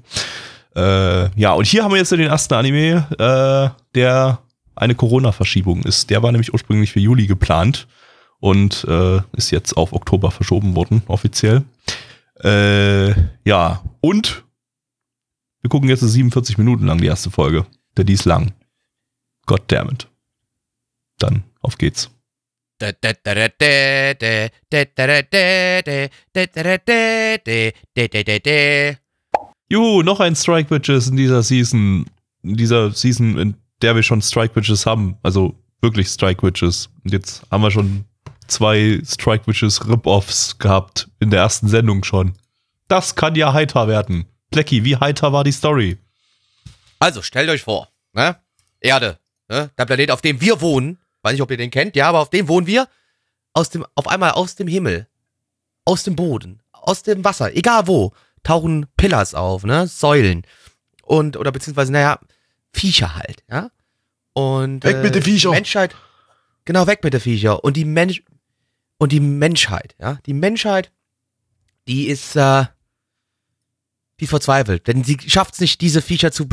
Äh, ja, und hier haben wir jetzt den ersten Anime, äh, der eine Corona-Verschiebung ist. Der war nämlich ursprünglich für Juli geplant und äh, ist jetzt auf Oktober verschoben worden, offiziell. Äh, ja, und wir gucken jetzt 47 Minuten lang die erste Folge. Der die ist lang. God damn it. Dann auf geht's. Juhu, noch ein Strike Witches in dieser Season. In dieser Season, in der wir schon Strike Witches haben. Also wirklich Strike Witches. Und jetzt haben wir schon zwei Strike Witches Rip-Offs gehabt. In der ersten Sendung schon. Das kann ja heiter werden. Blackie, wie heiter war die Story? Also, stellt euch vor, ne? Erde. ne, der Planet, auf dem wir wohnen, weiß nicht, ob ihr den kennt, ja, aber auf dem wohnen wir, aus dem, auf einmal aus dem Himmel, aus dem Boden, aus dem Wasser, egal wo, tauchen Pillars auf, ne, Säulen und, oder beziehungsweise, naja, Viecher halt, ja. Und, Weg mit den Viecher. Die Menschheit, genau, weg mit den Viecher. Und die Mensch, und die Menschheit, ja, die Menschheit, die ist, äh, die verzweifelt, denn sie schafft es nicht, diese Viecher zu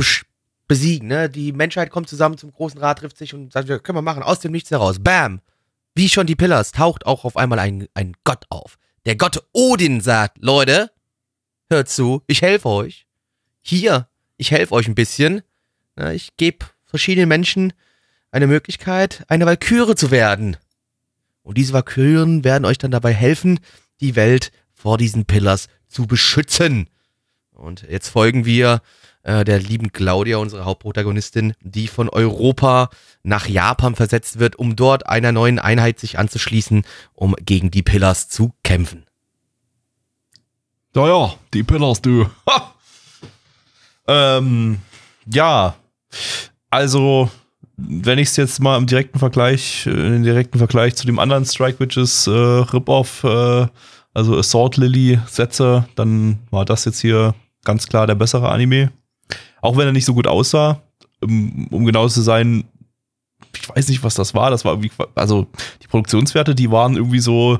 besiegen, ne? Die Menschheit kommt zusammen zum großen Rat, trifft sich und sagt, ja, können wir machen, aus dem Nichts heraus. Bam! Wie schon die Pillars, taucht auch auf einmal ein, ein Gott auf. Der Gott Odin sagt, Leute, hört zu, ich helfe euch. Hier, ich helfe euch ein bisschen. Ich gebe verschiedenen Menschen eine Möglichkeit, eine Walküre zu werden. Und diese Walküren werden euch dann dabei helfen, die Welt vor diesen Pillars zu beschützen. Und jetzt folgen wir äh, der lieben Claudia, unsere Hauptprotagonistin, die von Europa nach Japan versetzt wird, um dort einer neuen Einheit sich anzuschließen, um gegen die Pillars zu kämpfen. Ja, ja, die Pillars, du. Ha! Ähm, ja, also, wenn ich es jetzt mal im direkten Vergleich, äh, in den direkten Vergleich zu dem anderen Strike Witches äh, Rip-Off, äh, also Assault Lily setze, dann war das jetzt hier ganz klar der bessere Anime. Auch wenn er nicht so gut aussah, um, um genau zu sein, ich weiß nicht, was das war. Das war irgendwie, also die Produktionswerte, die waren irgendwie so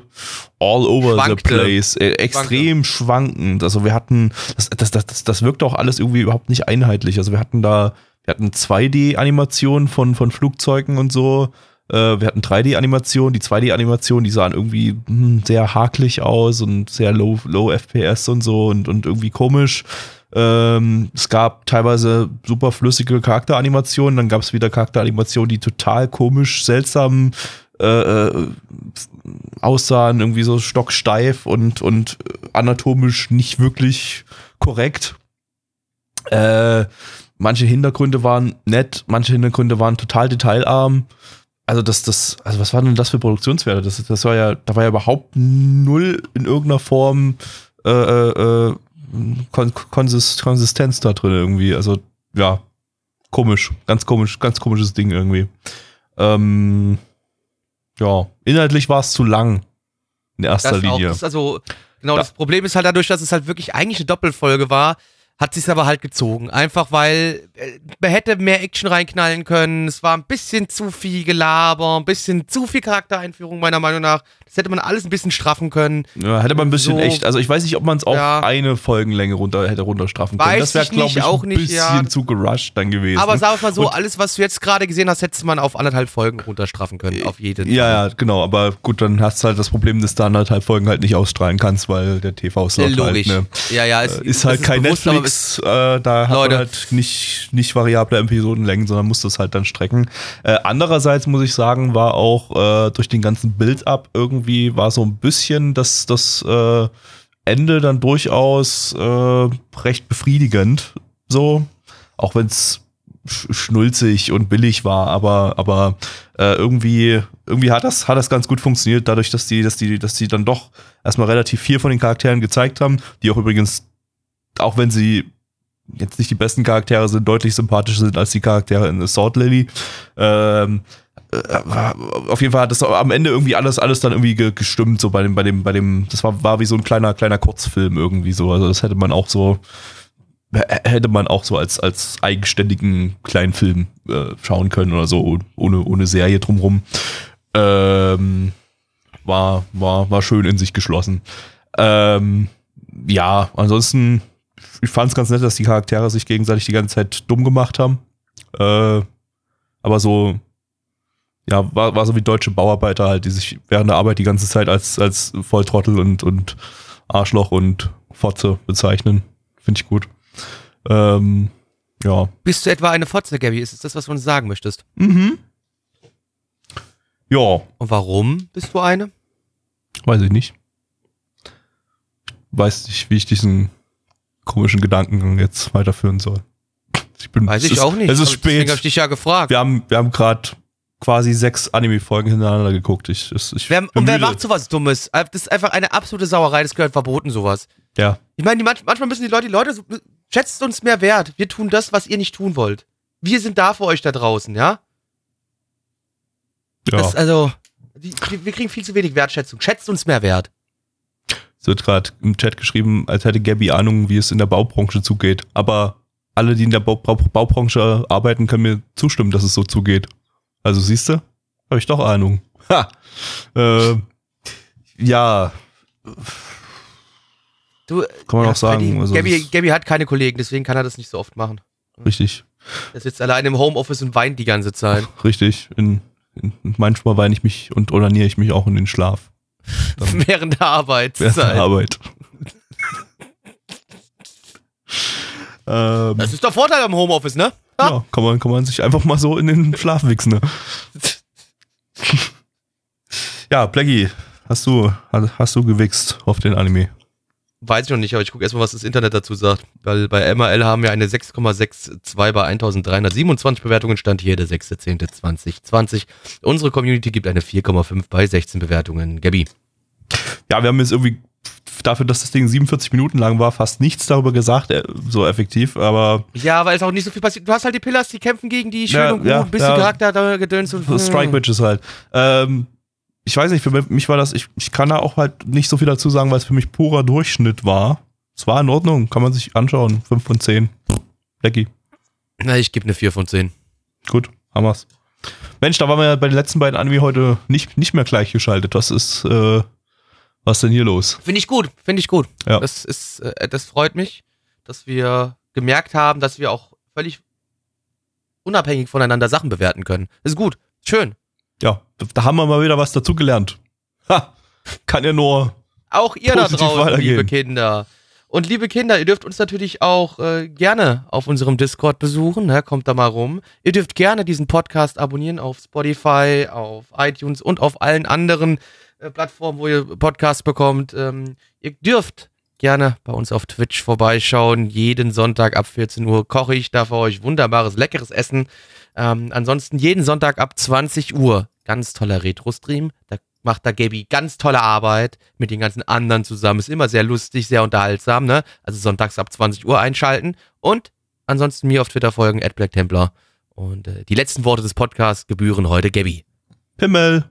all over Schwankte. the place, äh, extrem schwankend. Also wir hatten, das, das, das, das, das wirkt auch alles irgendwie überhaupt nicht einheitlich. Also wir hatten da, wir hatten 2D-Animationen von, von Flugzeugen und so. Äh, wir hatten 3D-Animationen. Die 2D-Animationen, die sahen irgendwie hm, sehr hakelig aus und sehr low, low FPS und so und, und irgendwie komisch. Ähm, es gab teilweise super flüssige Charakteranimationen, dann gab es wieder Charakteranimationen, die total komisch, seltsam äh, äh, aussahen, irgendwie so stocksteif und, und anatomisch nicht wirklich korrekt. Äh, manche Hintergründe waren nett, manche Hintergründe waren total detailarm. Also das, das, also was waren denn das für Produktionswerte? Das, das war ja, da war ja überhaupt null in irgendeiner Form äh, äh, Kon Konsist Konsistenz da drin irgendwie. Also ja, komisch, ganz komisch, ganz komisches Ding irgendwie. Ähm, ja, inhaltlich war es zu lang in erster Das auch, Linie. ist also, genau, Da- das Problem ist halt dadurch, dass es halt wirklich eigentlich eine Doppelfolge war, hat sich aber halt gezogen. Einfach weil äh, man hätte mehr Action reinknallen können. Es war ein bisschen zu viel Gelaber, ein bisschen zu viel Charaktereinführung meiner Meinung nach. Das hätte man alles ein bisschen straffen können. Ja, hätte man ein bisschen So- echt, also ich weiß nicht, ob man es auf Ja. eine Folgenlänge runter hätte runterstraffen können. Weiß das wäre, ich glaube ich, auch ein nicht, bisschen ja. zu gerusht dann gewesen. Aber sag mal so, Und- alles, was du jetzt gerade gesehen hast, hättest man auf anderthalb Folgen runterstraffen können. Auf jeden ja, ja, genau, aber gut, dann hast du halt das Problem, dass du anderthalb Folgen halt nicht ausstrahlen kannst, weil der TV-Slot halt, ne, Ja, ja, es, ist halt das kein bewusst, aber Netflix, äh, da hat Leute. man halt nicht, nicht variable Episodenlängen, sondern muss das halt dann strecken. Äh, andererseits muss ich sagen, war auch äh, durch den ganzen Build-up irgendwie, war so ein bisschen das, das äh, Ende dann durchaus äh, recht befriedigend, so, auch wenn es sch schnulzig und billig war, aber, aber äh, irgendwie, irgendwie hat das, hat das ganz gut funktioniert, dadurch, dass die, dass die, dass die dann doch erstmal relativ viel von den Charakteren gezeigt haben, die auch übrigens, auch wenn sie jetzt nicht die besten Charaktere sind, deutlich sympathischer sind als die Charaktere in Sword Lily. Ähm, äh, auf jeden Fall hat das am Ende irgendwie alles, alles dann irgendwie ge gestimmt, so bei dem, bei dem, bei dem, das war, war wie so ein kleiner, kleiner Kurzfilm irgendwie so. Also das hätte man auch so, hätte man auch so als, als eigenständigen kleinen Film äh, schauen können oder so, ohne, ohne Serie drumrum. Ähm, war, war, war schön in sich geschlossen. Ähm, ja, ansonsten, ich fand es ganz nett, dass die Charaktere sich gegenseitig die ganze Zeit dumm gemacht haben. Äh, aber so, ja, war, war so wie deutsche Bauarbeiter halt, die sich während der Arbeit die ganze Zeit als, als Volltrottel und, und Arschloch und Fotze bezeichnen. Finde ich gut. Ähm, ja. bist du etwa eine Fotze, Gabby? Ist es das, was du uns sagen möchtest? Mhm. Ja, Und warum bist du eine? weiß ich nicht. Weiß nicht, wie ich diesen komischen Gedankengang jetzt weiterführen soll. Ich bin, Weiß ich ist, auch nicht. Es ist Deswegen spät. habe ich dich ja gefragt. Wir haben, wir haben gerade quasi sechs Anime-Folgen hintereinander geguckt. Ich, ich Wer, und wer macht sowas Dummes? Äh, Das ist einfach eine absolute Sauerei, das gehört verboten, sowas. Ja, Ich meine, manchmal müssen die Leute, die Leute, schätzt uns mehr wert. Wir tun das, was ihr nicht tun wollt. Wir sind da für euch da draußen, ja? Ja. Das, also, die, wir kriegen viel zu wenig Wertschätzung. Schätzt uns mehr wert. Es wird gerade im Chat geschrieben, als hätte Gabby Ahnung, wie es in der Baubranche zugeht. Aber alle, die in der Bau Bau Baubranche arbeiten, können mir zustimmen, dass es so zugeht. Also siehst du, habe ich doch Ahnung. Ha! Äh, ja, Du, kann man ja, auch sagen. Also Gabby, Gabby hat keine Kollegen, deswegen kann er das nicht so oft machen. richtig, Er sitzt allein im Homeoffice und weint die ganze Zeit. richtig. In, in, manchmal weine ich mich und onaniere ich mich auch in den Schlaf. Dann Während der während Arbeitszeit. der Arbeit. ähm, Das ist der Vorteil am Homeoffice, ne? ja, kann man, kann man sich einfach mal so in den Schlaf wichsen. Ne? Ja, Blackie, hast du, hast, hast du gewichst auf den Anime? Weiß ich noch nicht, aber ich gucke erstmal, was das Internet dazu sagt. Weil bei MRL haben wir eine 6,62 bei 1327 Bewertungen, stand hier der 6.10.2020. Unsere Community gibt eine 4,5 bei 16 Bewertungen. Gabi. Ja, wir haben jetzt irgendwie dafür, dass das Ding 47 Minuten lang war, fast nichts darüber gesagt, äh, so effektiv, aber Ja, weil es auch nicht so viel passiert. Du hast halt die Pillars, die kämpfen gegen die schön Ja, und gut, ja, ein bisschen ja. Charakter da gedöns und hm. Strike Witches halt. Ähm, ich weiß nicht, für mich war das, ich, ich kann da auch halt nicht so viel dazu sagen, weil es für mich purer Durchschnitt war. Es war in Ordnung, kann man sich anschauen. 5 von 10. Blackie. Na, ich gebe eine 4 von 10. Gut, haben wir's. Mensch, da waren wir ja bei den letzten beiden Anime heute nicht, nicht mehr gleichgeschaltet. Was ist, äh, was denn hier los? Finde ich gut, finde ich gut. Ja. Das ist, äh, das freut mich, dass wir gemerkt haben, dass wir auch völlig unabhängig voneinander Sachen bewerten können. Ist gut, schön. Ja, da haben wir mal wieder was dazugelernt. Ha! Kann ja nur. Auch ihr da draußen, liebe Kinder. Und liebe Kinder, ihr dürft uns natürlich auch äh, gerne auf unserem Discord besuchen. Ne? Kommt da mal rum. Ihr dürft gerne diesen Podcast abonnieren auf Spotify, auf iTunes und auf allen anderen äh, Plattformen, wo ihr Podcasts bekommt. Ähm, ihr dürft gerne bei uns auf Twitch vorbeischauen. Jeden Sonntag ab 14 Uhr koche ich da für euch wunderbares, leckeres Essen. Ähm, ansonsten jeden Sonntag ab 20 Uhr ganz toller Retro-Stream. Da macht da Gabi ganz tolle Arbeit mit den ganzen anderen zusammen. Ist immer sehr lustig, sehr unterhaltsam, ne? Also sonntags ab 20 Uhr einschalten. Und ansonsten mir auf Twitter folgen, @blacktemplar. Und äh, die letzten Worte des Podcasts gebühren heute Gabi. Pimmel.